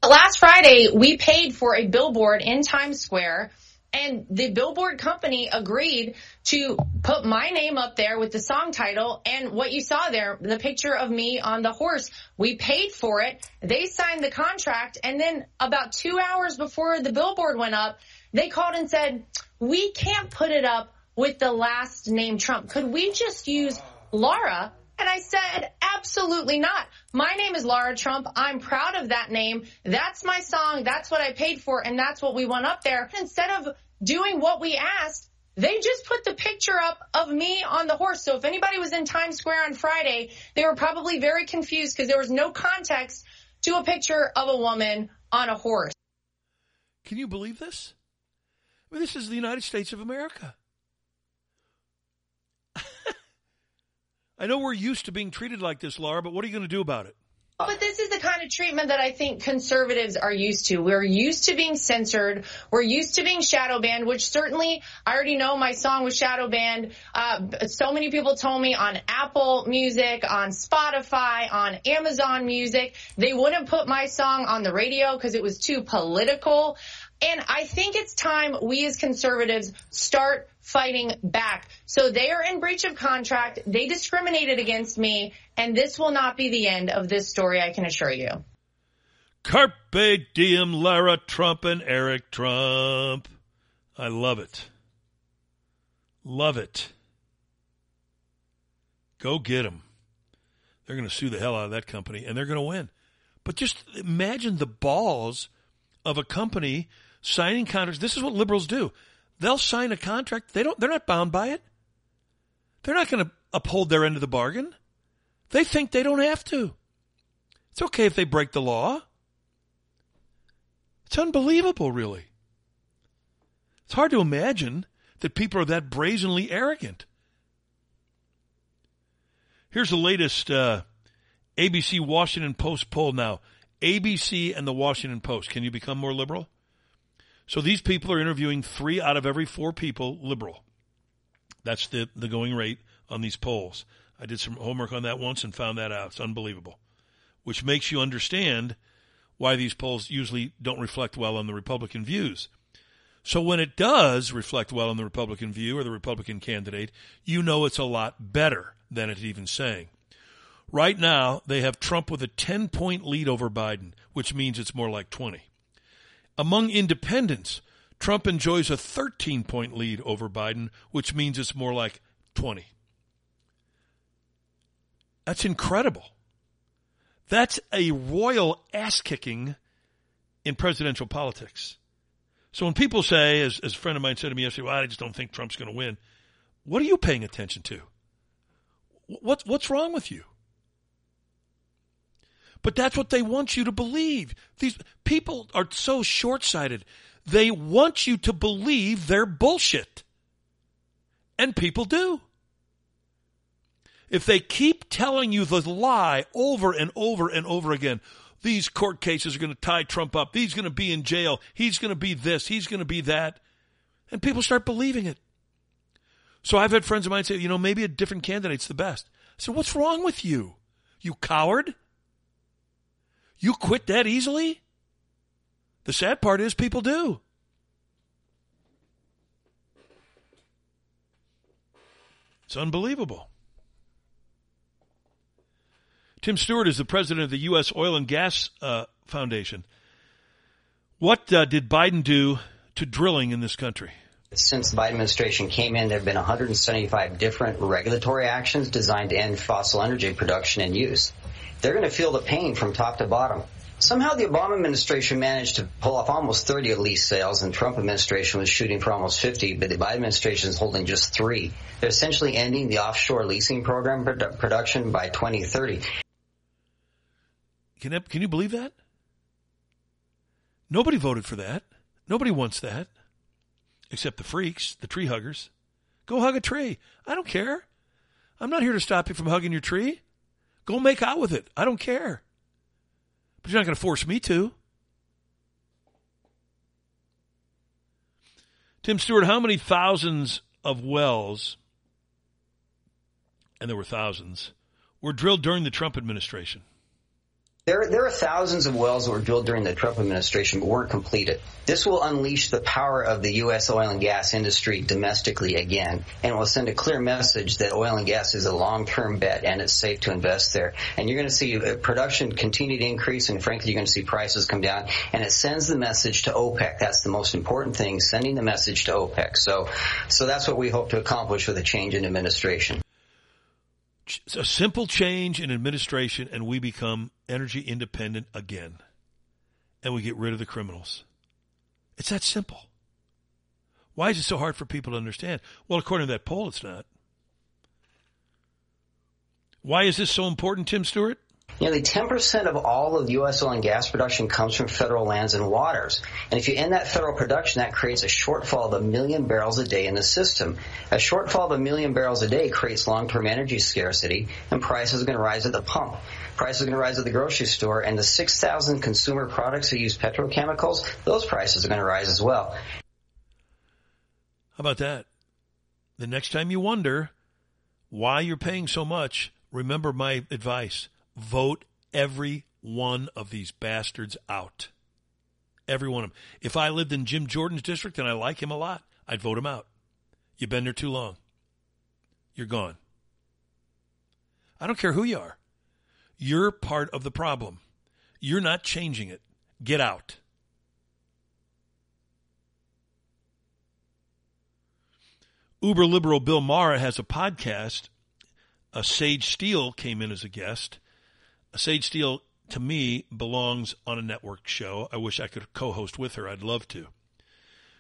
Last Friday, we paid for a billboard in Times Square and the billboard company agreed to put my name up there with the song title and what you saw there, the picture of me on the horse. We paid for it. They signed the contract. And then about two hours before the billboard went up, they called and said, we can't put it up with the last name Trump. Could we just use Lara? And I said, absolutely not. My name is Lara Trump. I'm proud of that name. That's my song. That's what I paid for. And that's what we went up there. Instead of doing what we asked, they just put the picture up of me on the horse. So if anybody was in Times Square on Friday, they were probably very confused because there was no context to a picture of a woman on a horse. Can you believe this? I mean, this is the United States of America. I know we're used to being treated like this, Lara, but what are you going to do about it? But this is the kind of treatment that I think conservatives are used to. We're used to being censored. We're used to being shadow banned, which certainly I already know my song was shadow banned. Uh, so many people told me on Apple Music, on Spotify, on Amazon Music, they wouldn't put my song on the radio because it was too political. And I think it's time we as conservatives start fighting back. So they are in breach of contract. They discriminated against me and this will not be the end of this story. I can assure you. Carpe diem, Lara Trump and Eric Trump. I love it. Love it. Go get them. They're going to sue the hell out of that company and they're going to win. But just imagine the balls of a company signing contracts. This is what liberals do. They'll sign a contract. They don't, they're not bound by it. They're not going to uphold their end of the bargain. They think they don't have to. It's okay if they break the law. It's unbelievable, really. It's hard to imagine that people are that brazenly arrogant. Here's the latest uh, ABC Washington Post poll now. ABC and the Washington Post. Can you become more liberal? So these people are interviewing three out of every four people liberal. That's the, the going rate on these polls. I did some homework on that once and found that out. It's unbelievable. Which makes you understand why these polls usually don't reflect well on the Republican views. So when it does reflect well on the Republican view or the Republican candidate, you know it's a lot better than it's even saying. Right now, they have Trump with a 10 point lead over Biden, which means it's more like 20. Among independents, Trump enjoys a 13 point lead over Biden, which means it's more like 20. That's incredible. That's a royal ass kicking in presidential politics. So when people say, as, as a friend of mine said to me yesterday, well, I just don't think Trump's going to win. What are you paying attention to? What, what's wrong with you? But that's what they want you to believe. These people are so short sighted. They want you to believe their bullshit. And people do. If they keep telling you the lie over and over and over again, these court cases are going to tie Trump up. He's going to be in jail. He's going to be this. He's going to be that. And people start believing it. So I've had friends of mine say, you know, maybe a different candidate's the best. I said, what's wrong with you? You coward? You quit that easily? The sad part is people do. It's unbelievable. Tim Stewart is the president of the U.S. Oil and Gas uh, Foundation. What uh, did Biden do to drilling in this country? Since the Biden administration came in, there have been 175 different regulatory actions designed to end fossil energy production and use. They're going to feel the pain from top to bottom. Somehow the Obama administration managed to pull off almost 30 lease sales and Trump administration was shooting for almost 50, but the Biden administration is holding just three. They're essentially ending the offshore leasing program produ- production by 2030. Can, can you believe that? Nobody voted for that. Nobody wants that except the freaks, the tree huggers. Go hug a tree. I don't care. I'm not here to stop you from hugging your tree. Go make out with it. I don't care. But you're not going to force me to. Tim Stewart, how many thousands of wells, and there were thousands, were drilled during the Trump administration? There, there are thousands of wells that were drilled during the Trump administration but weren't completed. This will unleash the power of the U.S. oil and gas industry domestically again, and will send a clear message that oil and gas is a long-term bet and it's safe to invest there. And you're going to see uh, production continue to increase, and frankly, you're going to see prices come down. And it sends the message to OPEC. That's the most important thing, sending the message to OPEC. So, so that's what we hope to accomplish with a change in administration a simple change in administration and we become energy independent again. And we get rid of the criminals. It's that simple. Why is it so hard for people to understand? Well, according to that poll, it's not. Why is this so important, Tim Stewart? Nearly 10% of all of U.S. oil and gas production comes from federal lands and waters. And if you end that federal production, that creates a shortfall of a million barrels a day in the system. A shortfall of a million barrels a day creates long-term energy scarcity, and prices are going to rise at the pump. Prices are going to rise at the grocery store, and the 6,000 consumer products that use petrochemicals, those prices are going to rise as well. How about that? The next time you wonder why you're paying so much, remember my advice vote every one of these bastards out. Every one of them. If I lived in Jim Jordan's district and I like him a lot, I'd vote him out. You've been there too long. You're gone. I don't care who you are. You're part of the problem. You're not changing it. Get out. Uber liberal Bill Maher has a podcast. A Sage Steele came in as a guest. Sage Steele, to me, belongs on a network show. I wish I could co-host with her. I'd love to.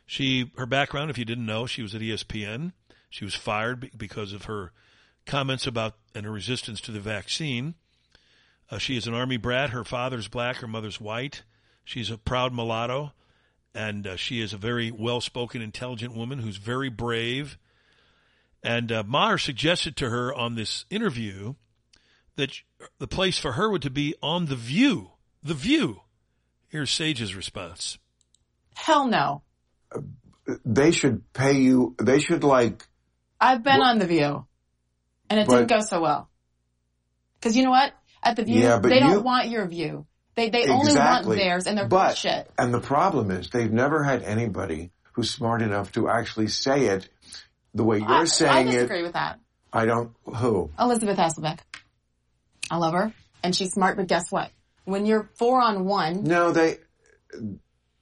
She, her background, if you didn't know, she was at ESPN. She was fired because of her comments about and her resistance to the vaccine. Uh, she is an army brat. Her father's black, her mother's white. She's a proud mulatto, and uh, she is a very well-spoken, intelligent woman who's very brave. And uh, Maher suggested to her on this interview that the place for her would to be on the view. The view. Here's Sage's response. Hell no. They should pay you. They should like. I've been on the view, and it but, didn't go so well. Because you know what? At the view, yeah, they don't want your view. They they exactly. only want theirs, and they're but, bullshit. And the problem is, they've never had anybody who's smart enough to actually say it the way you're I, saying it. I disagree it. with that. I don't. Who? Elisabeth Hasselbeck. I love her and she's smart, but guess what? When you're four on one. No, they,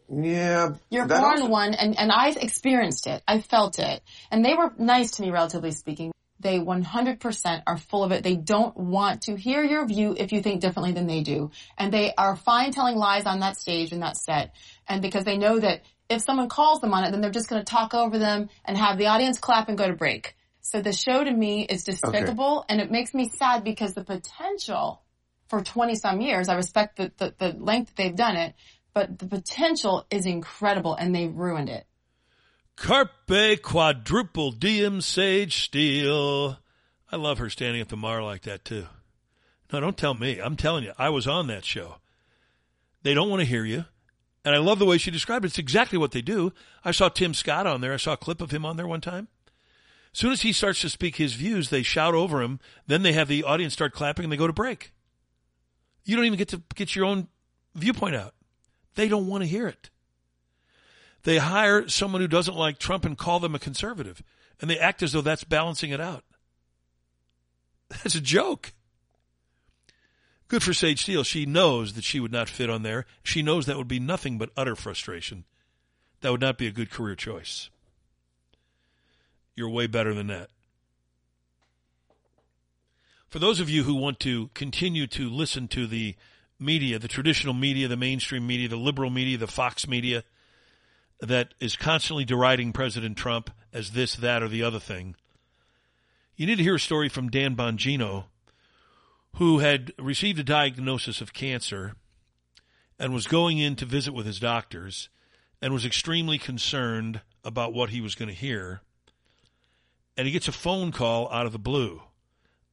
yeah. You're four also- on one and, and I've experienced it. I felt it. And they were nice to me, relatively speaking. They 100% are full of it. They don't want to hear your view if you think differently than they do. And they are fine telling lies on that stage and that set. And because they know that if someone calls them on it, then they're just going to talk over them and have the audience clap and go to break. So the show to me is despicable okay. and it makes me sad because the potential for 20 some years, I respect the, the, the length that they've done it, but the potential is incredible and they ruined it. Carpe quadruple diem Sage Steele. I love her standing at the Maher like that too. No, don't tell me. I'm telling you, I was on that show. They don't want to hear you. And I love the way she described it. It's exactly what they do. I saw Tim Scott on there. I saw a clip of him on there one time. Soon as he starts to speak his views, they shout over him. Then they have the audience start clapping and they go to break. You don't even get to get your own viewpoint out. They don't want to hear it. They hire someone who doesn't like Trump and call them a conservative, and they act as though that's balancing it out. That's a joke. Good for Sage Steele. She knows that she would not fit on there. She knows that would be nothing but utter frustration. That would not be a good career choice. You're way better than that. For those of you who want to continue to listen to the media, the traditional media, the mainstream media, the liberal media, the Fox media, that is constantly deriding President Trump as this, that, or the other thing, you need to hear a story from Dan Bongino, who had received a diagnosis of cancer and was going in to visit with his doctors and was extremely concerned about what he was going to hear. And he gets a phone call out of the blue.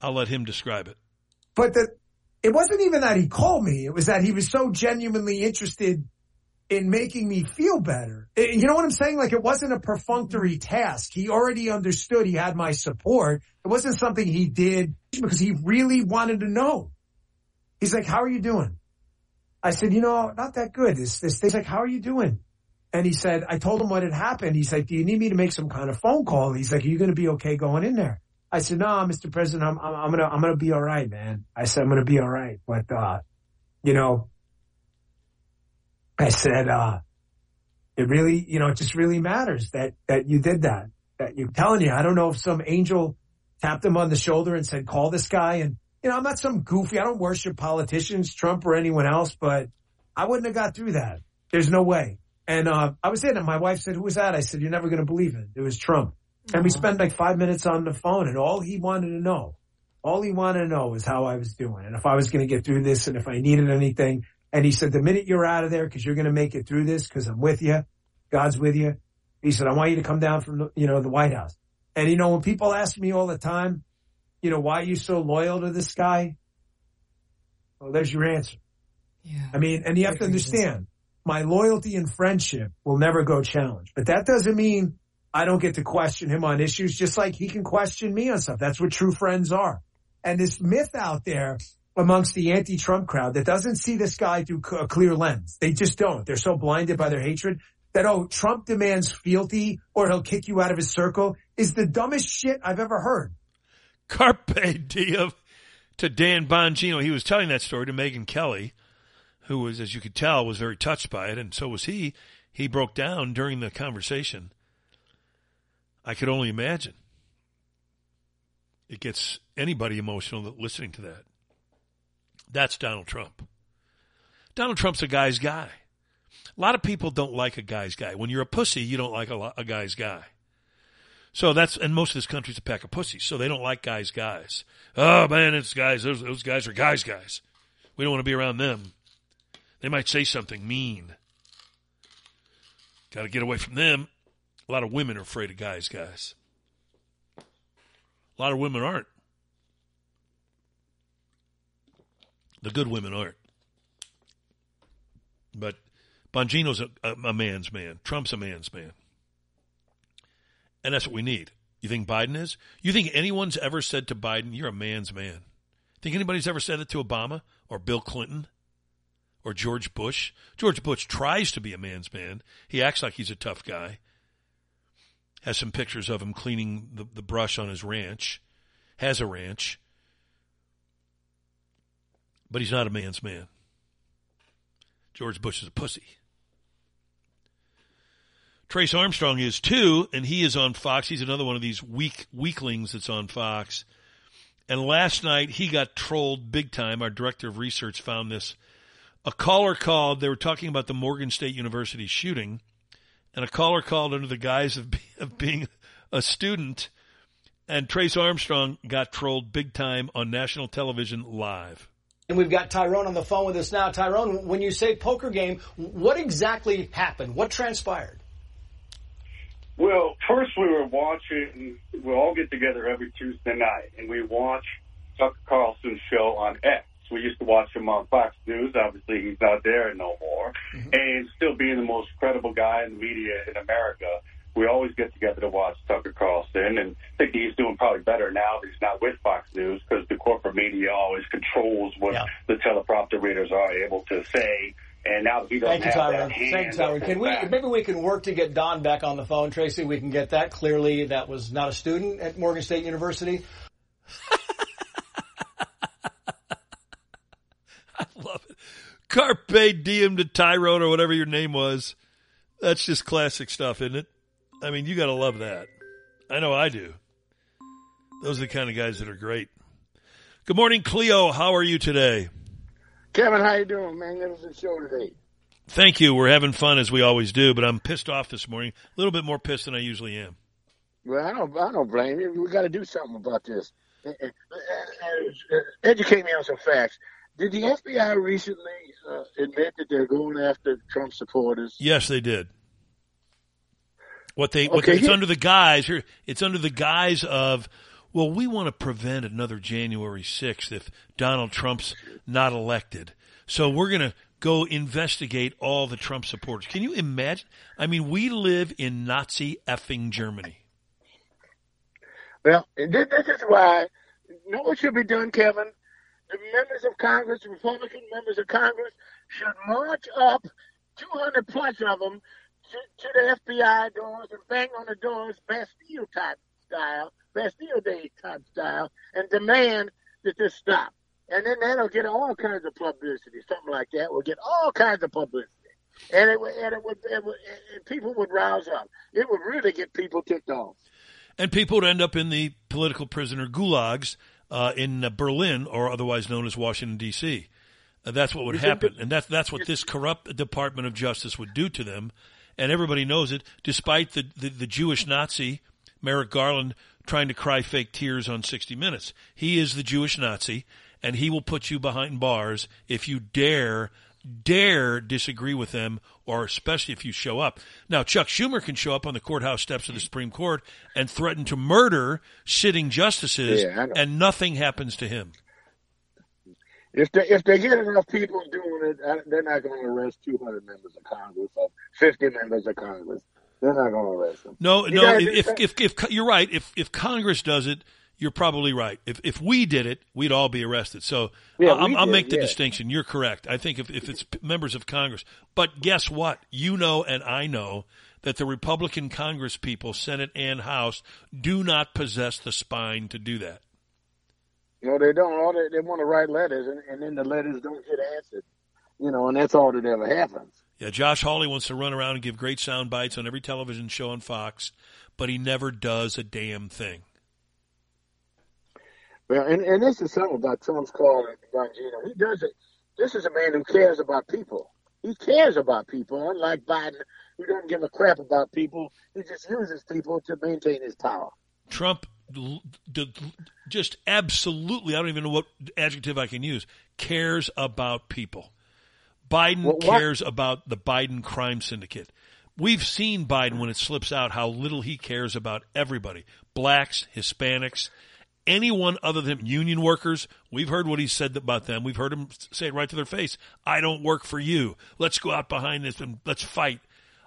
I'll let him describe it. But the, it wasn't even that he called me. It was that he was so genuinely interested in making me feel better. Eh, you know what I'm saying? Like it wasn't a perfunctory task. He already understood he had my support. It wasn't something he did because he really wanted to know. He's like, how are you doing? I said, you know, not that good. This, this thing's like, how are you doing? And he said, I told him what had happened. He's like, do you need me to make some kind of phone call? He's like, are you going to be okay going in there? I said, no, Mr. President, I'm, I'm, I'm going to, I'm going to be all right, man. I said, I'm going to be all right. But, uh, you know, I said, uh, it really, you know, it just really matters that, that you did that. That you're telling you, I don't know if some angel tapped him on the shoulder and said, call this guy. And, you know, I'm not some goofy, I don't worship politicians, Trump or anyone else, but I wouldn't have got through that. There's no way. And, uh, I was in and my wife said, who was that? I said, you're never going to believe it. It was Trump. And we spent like five minutes on the phone and all he wanted to know, all he wanted to know was how I was doing and if I was going to get through this and if I needed anything. And he said, the minute you're out of there, cause you're going to make it through this, cause I'm with you. God's with you. He said, I want you to come down from, the, you know, the White House. And you know, when people ask me all the time, you know, why are you so loyal to this guy? Well, there's your answer. Yeah. I mean, and you have to understand, my loyalty and friendship will never go challenged, but that doesn't mean I don't get to question him on issues just like he can question me on stuff. That's what true friends are. And this myth out there amongst the anti-Trump crowd that doesn't see this guy through a clear lens. They just don't. They're so blinded by their hatred that, oh, Trump demands fealty or he'll kick you out of his circle is the dumbest shit I've ever heard. Carpe diem to Dan Bongino. He was telling that story to Megyn Kelly, who was, as you could tell, was very touched by it, and so was he. He broke down during the conversation. I could only imagine. It gets anybody emotional listening to that. That's Donald Trump. Donald Trump's a guy's guy. A lot of people don't like a guy's guy. When you're a pussy, you don't like a, a guy's guy. So that's, and most of this country's a pack of pussies, so they don't like guys' guys. Oh man, it's guys, those, those guys are guys' guys. We don't want to be around them. They might say something mean. Got to get away from them. A lot of women are afraid of guys' guys. A lot of women aren't. The good women aren't. But Bongino's a, a, a man's man. Trump's a man's man. And that's what we need. You think Biden is? You think anyone's ever said to Biden, you're a man's man? Think anybody's ever said it to Obama or Bill Clinton or George Bush? George Bush tries to be a man's man. He acts like he's a tough guy. Has some pictures of him cleaning the, the brush on his ranch. Has a ranch but he's not a man's man. George Bush is a pussy. Trace Armstrong is too, and he is on Fox. He's another one of these weak weaklings that's on Fox. And last night he got trolled big time. Our director of research found this. A caller called. They were talking about the Morgan State University shooting, and a caller called under the guise of, of being a student. And Trace Armstrong got trolled big time on national television live. And we've got Tyrone on the phone with us now. Tyrone, when you say poker game, what exactly happened? What transpired? Well, first we were watching, we all get together every Tuesday night and we watch Tucker Carlson's show on X. We used to watch him on Fox News. Obviously, he's not there no more. Mm-hmm. And still being the most credible guy in the media in America, we always get together to watch Tucker Carlson, and I think he's doing probably better now that he's not with Fox News because the corporate media always controls what yeah. the teleprompter readers are able to say. And now that he doesn't Thank you, have Tyron. that hand Thank you, Tyron. Can we back. maybe we can work to get Don back on the phone, Tracy? We can get that. Clearly, that was not a student at Morgan State University. Carpe diem to Tyrone or whatever your name was. That's just classic stuff, isn't it? I mean, you got to love that. I know I do. Those are the kind of guys that are great. Good morning, Cleo. How are you today? Kevin, how you doing, man? Magnificent show today. Thank you. We're having fun as we always do, but I'm pissed off this morning. A little bit more pissed than I usually am. Well, I don't, I don't blame you. We got to do something about this. Uh, uh, uh, educate me on some facts. Did the FBI recently uh, admit that they're going after Trump supporters? Yes, they did. What they, what they- it's under the guise here. It's under the guise of, well, we want to prevent another January 6th if Donald Trump's not elected. So we're going to go investigate all the Trump supporters. Can you imagine? I mean, we live in Nazi effing Germany. Well, this, this is why. You know what should be done, Kevin? The members of Congress, Republican members of Congress, should march up, 200 plus of them, to, to the FBI doors and bang on the doors, Bastille type style, Bastille Day type style, and demand that this stop. And then that'll get all kinds of publicity. Something like that will get all kinds of publicity. And it and it would, it would and people would rouse up. It would really get people ticked off. And people would end up in the political prisoner gulags uh, in uh, Berlin, or otherwise known as Washington D.C. Uh, that's what would happen, and that's that's what this corrupt Department of Justice would do to them, and everybody knows it. Despite the the, the Jewish Nazi Merrick Garland trying to cry fake tears on 60 Minutes, he is the Jewish Nazi, and he will put you behind bars if you dare dare disagree with them, or especially if you show up. Now, Chuck Schumer can show up on the courthouse steps of the Supreme Court and threaten to murder sitting justices, Yeah, and nothing happens to him. If they if they get enough people doing it, they're not going to arrest 200 members of Congress or 50 members of Congress. They're not going to arrest them. No, You no. If, if if if you're right, if if Congress does it, you're probably right. If if we did it, we'd all be arrested. So Yeah, I'll, I'll did, make the yeah. distinction. You're correct. I think if if it's members of Congress, but guess what? You know, and I know that the Republican Congress people, Senate and House, do not possess the spine to do that. No, they don't. All they, they want to write letters, and, and then the letters don't get answered. You know, and that's all that ever happens. Yeah, Josh Hawley wants to run around and give great sound bites on every television show on Fox, but he never does a damn thing. Well, and, and this is something about Trump's call at Bongino. He does it. This is a man who cares about people. He cares about people, unlike Biden, who doesn't give a crap about people. He just uses people to maintain his power. Trump just absolutely, I don't even know what adjective I can use, cares about people. Biden Well, cares about the Biden crime syndicate. We've seen Biden when it slips out how little he cares about everybody. Blacks, Hispanics, anyone other than union workers. We've heard what he said about them. We've heard him say it right to their face. I don't work for you. Let's go out behind this and let's fight.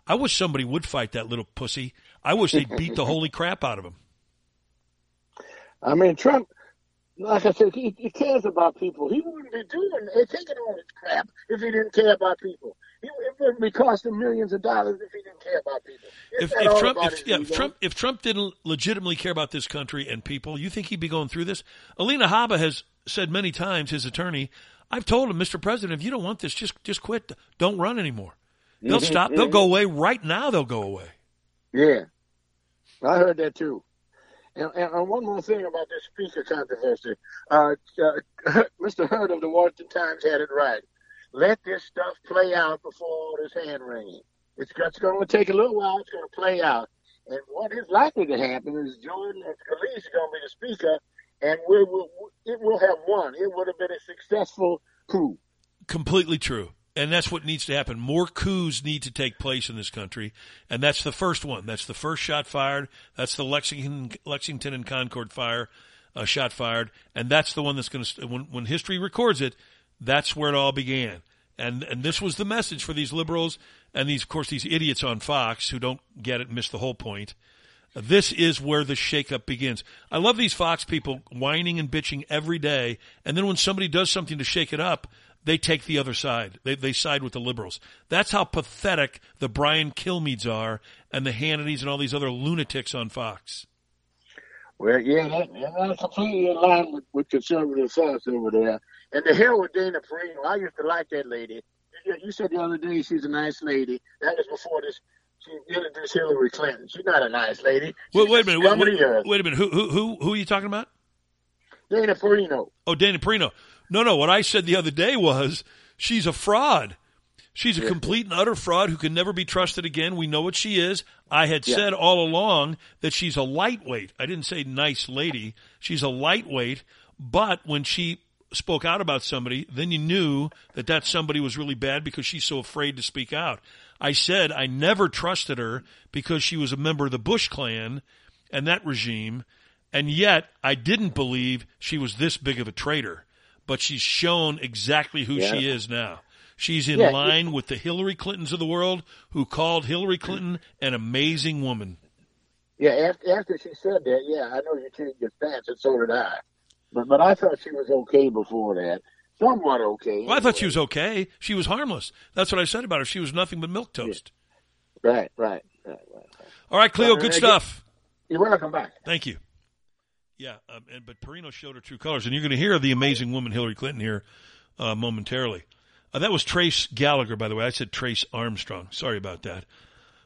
I wish somebody would fight that little pussy. I wish they'd beat the holy crap out of him. I mean, Trump, like I said, he, he cares about people. He wouldn't be doing eh, taking all this crap if he didn't care about people. It wouldn't be costing millions of dollars if he didn't care about people. If, if Trump, if, yeah, if. Trump, if Trump didn't legitimately care about this country and people, you think he'd be going through this? Alina Habba has said many times, his attorney, I've told him, Mr. President, if you don't want this, just just quit. Don't run anymore. They'll Mhm, stop. They'll mhm. go away right now. They'll go away. Yeah, I heard that too. And, and, and one more thing about this speaker controversy. Uh, uh, Mr. Hurt of the Washington Times had it right. Let this stuff play out before all this hand wringing. It's, going to take a little while. It's going to play out. And what is likely to happen is Jordan and Scalise is going to be the speaker, and we will, it will have won. It would have been a successful coup. Completely true. And that's what needs to happen. More coups need to take place in this country. And that's the first one. That's the first shot fired. That's the Lexington, Lexington and Concord fire, uh, shot fired. And that's the one that's going to, when, when history records it, that's where it all began. And, and this was the message for these liberals and these, of course, these idiots on Fox who don't get it miss the whole point. This is where the shakeup begins. I love these Fox people whining and bitching every day. And then when somebody does something to shake it up, they take the other side. They, they side with the liberals. That's how pathetic the Brian Kilmeades are and the Hannitys and all these other lunatics on Fox. Well, yeah, that, that's completely in line with, with conservative thoughts over there. And the hell with Dana Perino. I used to like that lady. you, you said the other day she's a nice lady. That was before this. She introduced Hillary Clinton. She's not a nice lady. She's Wait, a minute. Wait, scum of the wait, wait a minute. Who, who, who, who are you talking about? Dana Perino. Oh, Dana Perino. No, no. What I said the other day was she's a fraud. She's a complete and utter fraud who can never be trusted again. We know what she is. I had Yeah. said all along that she's a lightweight. I didn't say nice lady. She's a lightweight. But when she spoke out about somebody, then you knew that that somebody was really bad because she's so afraid to speak out. I said I never trusted her because she was a member of the Bush clan and that regime. And yet I didn't believe she was this big of a traitor, but she's shown exactly who Yeah. she is now. She's in Yeah, line with the Hillary Clintons of the world who called Hillary Clinton an amazing woman. Yeah, after, after she said that, yeah, I know you changed your stance, and so did I. But but I thought she was okay before that, somewhat okay. Well, I thought she was okay. She was harmless. That's what I said about her. She was nothing but milk toast. Right, right, right, right. All right, Cleo, Well, good stuff. You're welcome back. Thank you. Yeah, um, and, but Perino showed her true colors, and you're going to hear the amazing woman Hillary Clinton here uh, momentarily. Uh, that was Trace Gallagher, by the way. I said Trace Armstrong. Sorry about that.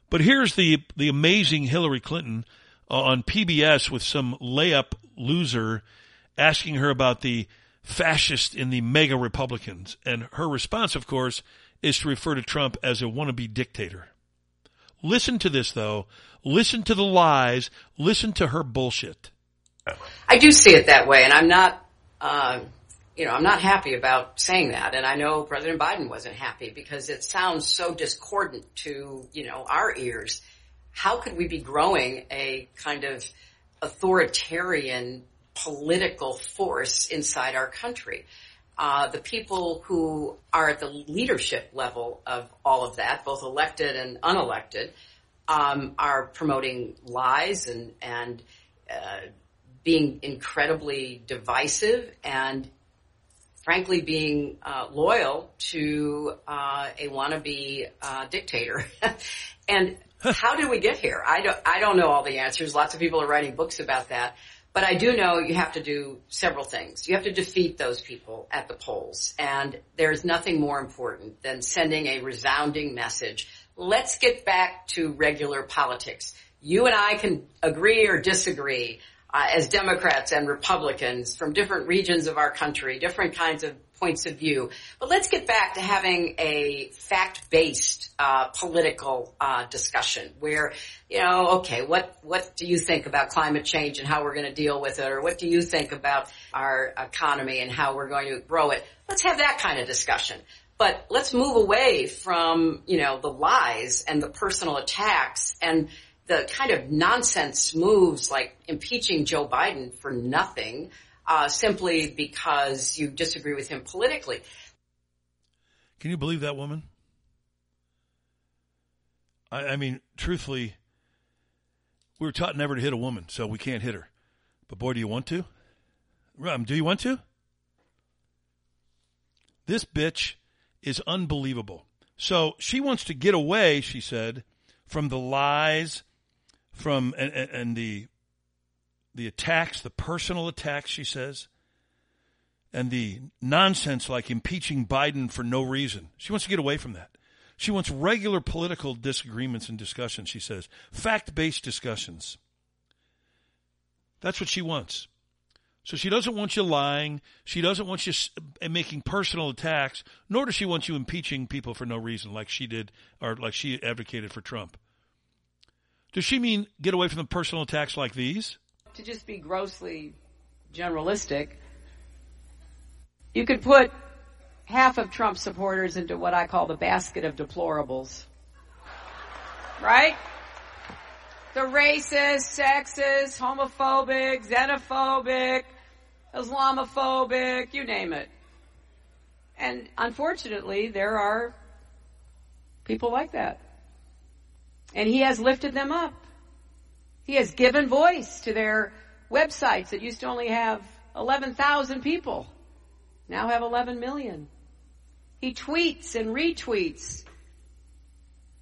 But here's the the amazing Hillary Clinton uh, on PBS with some layup loser asking her about the fascist in the MAGA Republicans, and her response, of course, is to refer to Trump as a wannabe dictator. Listen to this, though. Listen to the lies. Listen to her bullshit. I do see it that way, and I'm not, uh, you know, I'm not happy about saying that. And I know President Biden wasn't happy because it sounds so discordant to, you know, our ears. How could we be growing a kind of authoritarian political force inside our country? Uh, the people who are at the leadership level of all of that, both elected and unelected, um, are promoting lies and and uh, being incredibly divisive and frankly being uh, loyal to uh, a wannabe uh, dictator. and how did we get here? I don't, I don't know all the answers. Lots of people are writing books about that. But I do know you have to do several things. You have to defeat those people at the polls. And there's nothing more important than sending a resounding message. Let's get back to regular politics. You and I can agree or disagree uh, as Democrats and Republicans from different regions of our country, different kinds of points of view. But let's get back to having a fact-based uh, political uh, discussion where, you know, okay, what what do you think about climate change and how we're going to deal with it, or what do you think about our economy and how we're going to grow it? Let's have that kind of discussion. But let's move away from, you know, the lies and the personal attacks and the kind of nonsense moves like impeaching Joe Biden for nothing, uh, simply because you disagree with him politically. Can you believe that woman? I, I mean, truthfully, we were taught never to hit a woman, so we can't hit her. But boy, do you want to? Um, do you want to? This bitch is unbelievable. So she wants to get away, she said, from the lies, from and, and, the the attacks, the personal attacks, she says, and the nonsense like impeaching Biden for no reason. She wants to get away from that. She wants regular political disagreements and discussions, she says, fact based discussions. That's what she wants. So she doesn't want you lying. She doesn't want you eh, making personal attacks, nor does she want you impeaching people for no reason, like she did, or like she advocated for Trump. Does she mean get away from the personal attacks like these? to just be grossly generalistic, you could put half of Trump supporters into what I call the basket of deplorables. Right? The racist, sexist, homophobic, xenophobic, Islamophobic, you name it. And unfortunately, there are people like that. And he has lifted them up. He has given voice to their websites that used to only have 11,000 people, now have 11 million. He tweets and retweets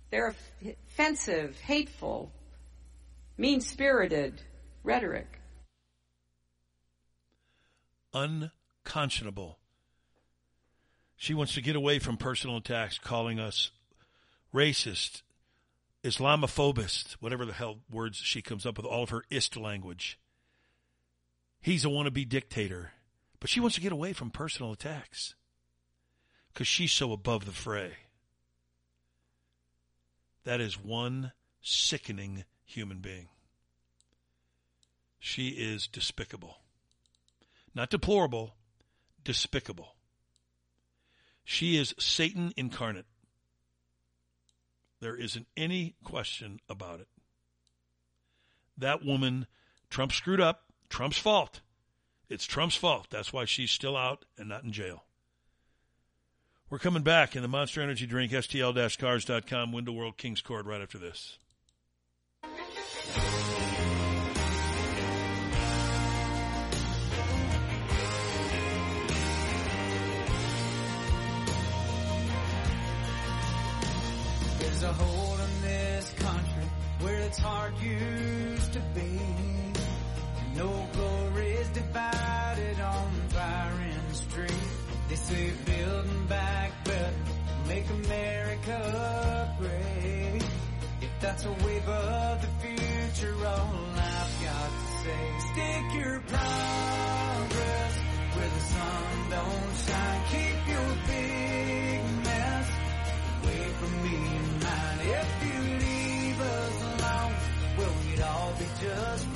their offensive, hateful, mean spirited rhetoric. Unconscionable. She wants to get away from personal attacks, calling us racist, Islamophobist, whatever the hell words she comes up with, all of her ist language. He's a wannabe dictator. But she wants to get away from personal attacks because she's so above the fray. That is one sickening human being. She is despicable. Not deplorable, despicable. She is Satan incarnate. There isn't any question about it. That woman, Trump screwed up. Trump's fault. It's Trump's fault. That's why she's still out and not in jail. We're coming back in the Monster Energy Drink, STL-Cars.com, Window World, Kings Court, right after this. A hole in this country where it's hard used to be. No glory is divided on Byron Street. They say building back better, make America great. If that's a wave of the future, all I've got to say, stick your progress where the sun don't shine. Keep just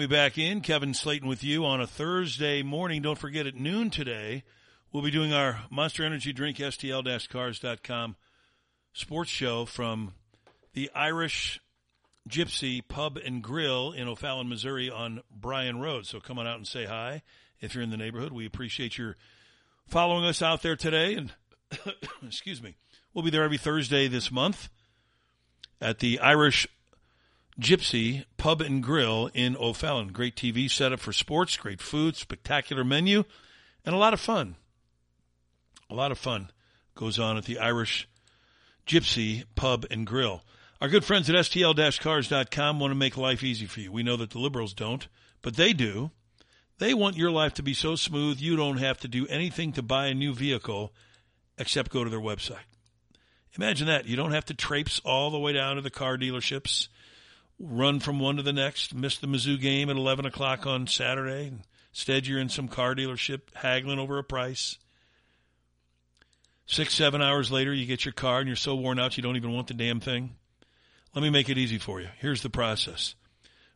welcome you back in. Kevin Slaten with you on a Thursday morning. Don't forget at noon today, we'll be doing our Monster Energy Drink STL-Cars.com sports show from the Irish Gypsy Pub and Grill in O'Fallon, Missouri on Bryan Road. So come on out and say hi if you're in the neighborhood. We appreciate your following us out there today. And excuse me, we'll be there every Thursday this month at the Irish Gypsy Pub and Grill in O'Fallon. Great TV setup for sports, great food, spectacular menu, and a lot of fun. A lot of fun goes on at the Irish Gypsy Pub and Grill. Our good friends at STL-cars.com want to make life easy for you. We know that the liberals don't, but they do. They want your life to be so smooth you don't have to do anything to buy a new vehicle except go to their website. Imagine that. You don't have to traipse all the way down to the car dealerships, run from one to the next, miss the Mizzou game at 11 o'clock on Saturday. Instead, you're in some car dealership haggling over a price. Six, seven hours later, you get your car and you're so worn out you don't even want the damn thing. Let me make it easy for you. Here's the process.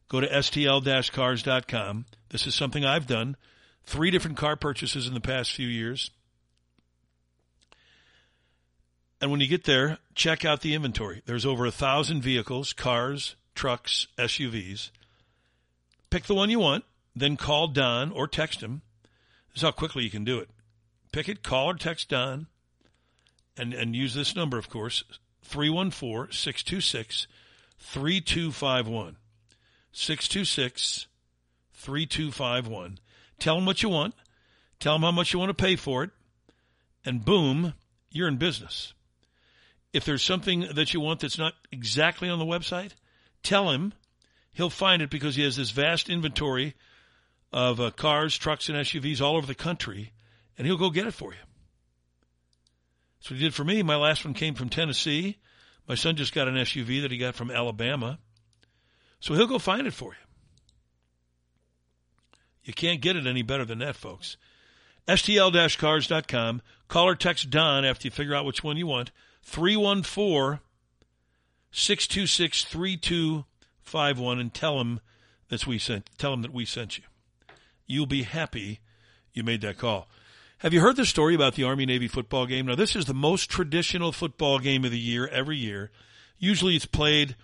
Go to stl-cars.com. This is something I've done. Three different car purchases in the past few years. And when you get there, check out the inventory. There's over a thousand vehicles, cars, trucks, SUVs. Pick the one you want, then call Don or text him. This is how quickly you can do it. Pick it, call or text Don, and, and use this number, of course, 314 626 3251. 626 3251. Tell them what you want. Tell them how much you want to pay for it. And boom, you're in business. If there's something that you want that's not exactly on the website, tell him. He'll find it because he has this vast inventory of uh, cars, trucks, and SUVs all over the country, and he'll go get it for you. That's what he did for me. My last one came from Tennessee. My son just got an SUV that he got from Alabama. So he'll go find it for you. You can't get it any better than that, folks. STL-cars.com. Call or text Don after you figure out which one you want. 314 626 3251 and tell him that we sent tell him that we sent you. You'll be happy you made that call. Have you heard the story about the Army Navy football game? Now this is the most traditional football game of the year every year. Usually it's played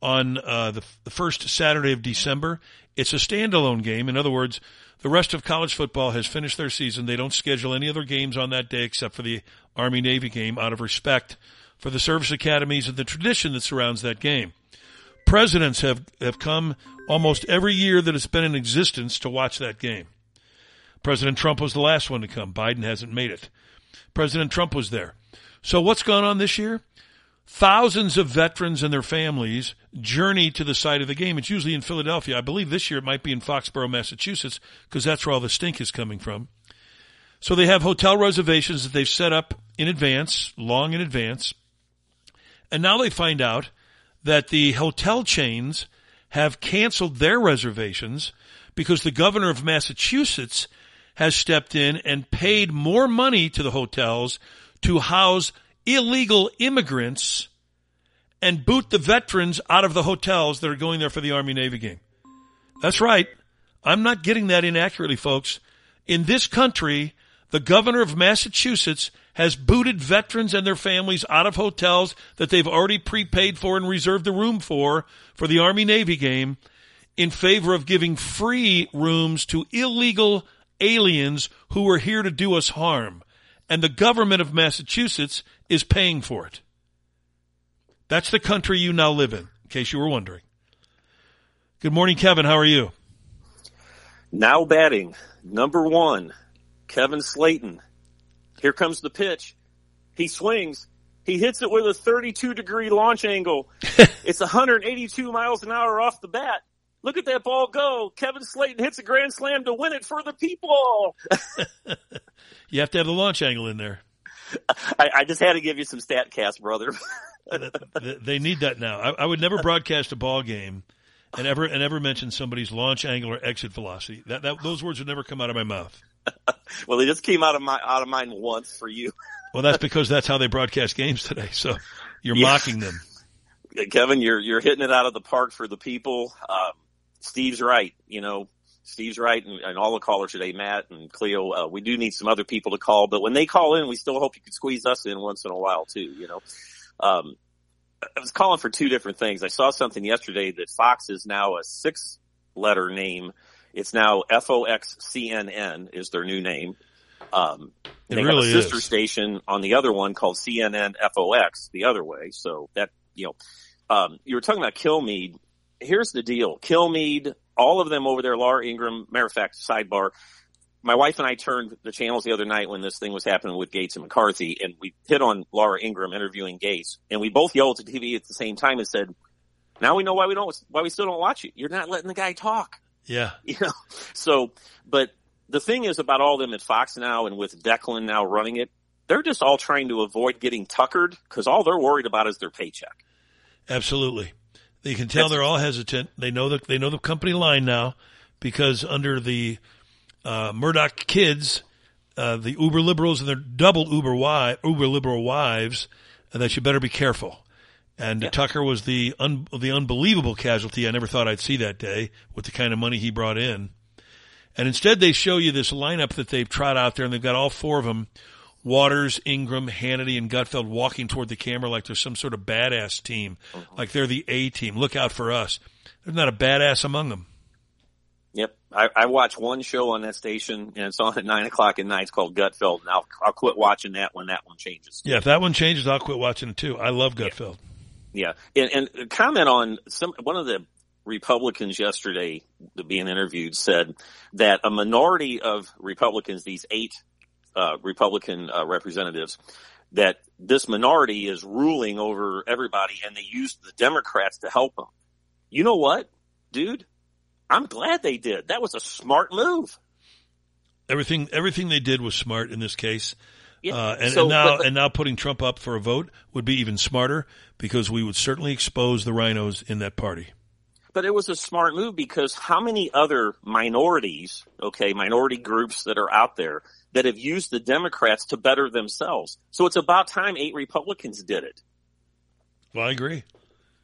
on uh, the, the first Saturday of December. It's a standalone game. In other words, the rest of college football has finished their season. They don't schedule any other games on that day except for the Army Navy game out of respect for the service academies and the tradition that surrounds that game. Presidents have, have come almost every year that it's been in existence to watch that game. President Trump was the last one to come. Biden hasn't made it. President Trump was there. So what's gone on this year? Thousands of veterans and their families journey to the site of the game. It's usually in Philadelphia. I believe this year it might be in Foxborough, Massachusetts, because that's where all the stink is coming from. So they have hotel reservations that they've set up in advance, long in advance. And now they find out that the hotel chains have canceled their reservations because the governor of Massachusetts has stepped in and paid more money to the hotels to house illegal immigrants and boot the veterans out of the hotels that are going there for the Army Navy game. That's right. I'm not getting that inaccurately, folks. In this country, the governor of Massachusetts has booted veterans and their families out of hotels that they've already prepaid for and reserved the room for for the Army Navy game in favor of giving free rooms to illegal aliens who are here to do us harm. And the government of Massachusetts is paying for it. That's the country you now live in, in case you were wondering. Good morning, Kevin. How are you? Now batting, number one, Kevin Slaten. Here comes the pitch. He swings. He hits it with a 32 degree launch angle. it's 182 miles an hour off the bat. Look at that ball go. Kevin Slaten hits a grand slam to win it for the people. you have to have the launch angle in there. I, I just had to give you some Statcast, brother. they need that now. I, I, would never broadcast a ball game and ever and ever mention somebody's launch angle or exit velocity. That, that those words would never come out of my mouth. well, they just came out of my out of mine once for you. well, that's because that's how they broadcast games today. So you're yeah. mocking them. Kevin, you're you're hitting it out of the park for the people. Um, Steve's right. You know, Steve's right, and, and, all the callers today, Matt and Cleo. Uh, we do need some other people to call, but when they call in, we still hope you could squeeze us in once in a while too. You know, um, I was calling for two different things. I saw something yesterday that Fox is now a six-letter name. It's now FOXCNN is their new name. Um, they really have a sister is. station on the other one called CNN FOX the other way. So that you know, um, you were talking about Kilmeade here's the deal. Kilmeade, all of them over there, Laura Ingraham, matter of fact, sidebar, my wife and I turned the channels the other night when this thing was happening with Gaetz and McCarthy, and we hit on Laura Ingraham interviewing Gaetz, and we both yelled at the TV at the same time and said, "Now we know why we don't, why we still don't watch it. You're not letting the guy talk." Yeah. You know, so, but the thing is about all them at Fox now and with Lachlan now running it, they're just all trying to avoid getting tuckered because all they're worried about is their paycheck. Absolutely. You can tell they're all hesitant. They know the they know the company line now because under the uh, Murdoch kids, uh, the uber liberals and their double uber wi- uber liberal wives, uh, that you better be careful. And Tucker was the un- the unbelievable casualty I never thought I'd see that day with the kind of money he brought in. And instead, they show you this lineup that they've trot out there, and they've got all four of them: Watters, Ingraham, Hannity, and Gutfeld walking toward the camera like they're some sort of badass team, uh-huh. like they're the A team. Look out for us. There's not a badass among them. Yep. I, I watch one show on that station and it's on at nine o'clock at night. It's called Gutfeld and I'll, I'll quit watching that when that one changes. Yeah, if that one changes, I'll quit watching it too. I love Gutfeld. Yeah. And, and comment on some, one of the Republicans yesterday being interviewed said that a minority of Republicans, these eight, uh, Republican uh, representatives, that this minority is ruling over everybody and they used the Democrats to help them. You know what, dude? I'm glad they did. That was a smart move. Everything everything they did was smart in this case. Yeah. Uh, and, So, and now but and now putting Trump up for a vote would be even smarter because we would certainly expose the RINOs in that party. But it was a smart move because how many other minorities, okay, minority groups that are out there that have used the Democrats to better themselves? So it's about time eight Republicans did it. Well, I agree.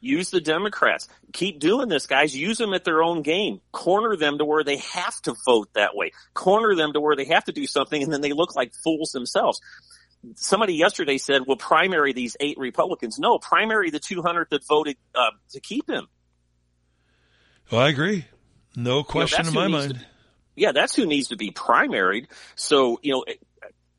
Use the Democrats. Keep doing this, guys. Use them at their own game. Corner them to where they have to vote that way. Corner them to where they have to do something and then they look like fools themselves. Somebody yesterday said, well, primary these eight Republicans. No, primary the 200 that voted uh, to keep him. Well, I agree. No question that's in my mind. to- yeah, that's who needs to be primaried. So, you know,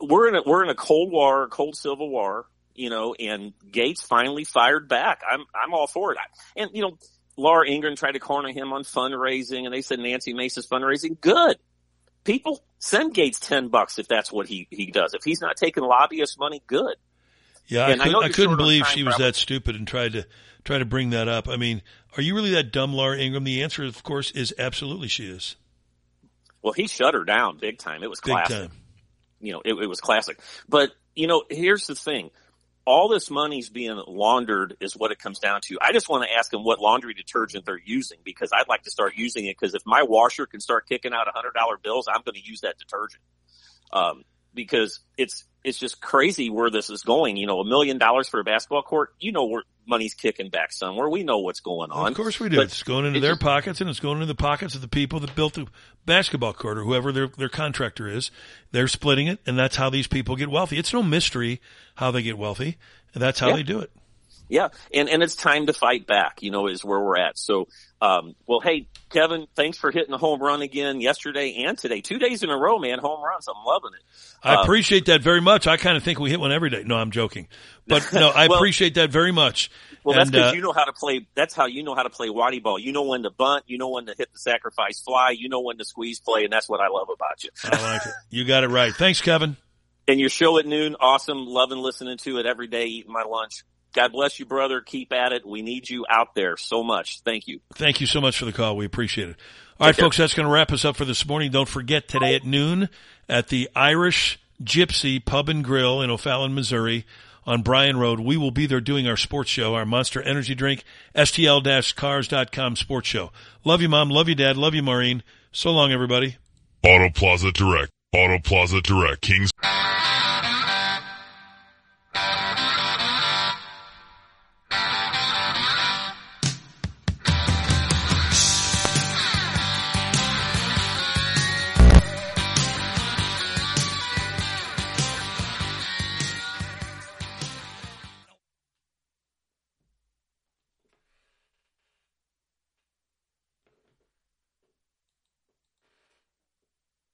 we're in a, we're in a cold war, cold civil war, you know, and Gaetz finally fired back. I'm, I'm all for it. I- And, you know, Laura Ingraham tried to corner him on fundraising and they said Nancy Mace's fundraising. Good. People send Gaetz 10 bucks if that's what he, he does. If he's not taking lobbyist money, good. Yeah, And I could, I you're couldn't believe she was that stupid and tried to try to bring that up. I mean, are you really that dumb, Laura Ingraham? The answer, of course, is absolutely she is. Well, he shut her down big time. It was classic. You know, it, it was classic. But, you know, here's the thing. All this money's being laundered is what it comes down to. I just want to ask them what laundry detergent they're using because I'd like to start using it because if my washer can start kicking out a hundred dollar bills, I'm going to use that detergent. Um, because it's, it's just crazy where this is going. You know, a million dollars for a basketball court, you know where money's kicking back somewhere. We know what's going on. Of course we do. But it's going into it their just- pockets and it's going into the pockets of the people that built the basketball court or whoever their, their contractor is. They're splitting it and that's how these people get wealthy. It's no mystery how they get wealthy. And that's how Yeah. they do it. Yeah, and and it's time to fight back. You know, is where we're at. So, um, well, hey, Kevin, thanks for hitting the home run again yesterday and today, two days in a row, man. Home runs, I'm loving it. I Um, appreciate that very much. I kind of think we hit one every day. No, I'm joking. But no, I Well- appreciate that very much. Well, that's because uh, you know how to play. That's how you know how to play waddy ball. You know when to bunt. You know when to hit the sacrifice fly. You know when to squeeze play, and that's what I love about you. I like it. You got it right. Thanks, Kevin. And your show at noon, awesome. Loving listening to it every day, eating my lunch. God bless you, brother. Keep at it. We need you out there so much. Thank you. Thank you so much for the call. We appreciate it. All right, care. folks, that's going to wrap us up for this morning. Don't forget today at noon at the Irish Gypsy Pub and Grill in O'Fallon, Missouri on Bryan Road. We will be there doing our sports show, our Monster Energy Drink, STL-cars.com sports show. Love you, Mom. Love you, Dad. Love you, Maureen. So long, everybody. Auto Plaza Direct. Auto Plaza Direct. Kings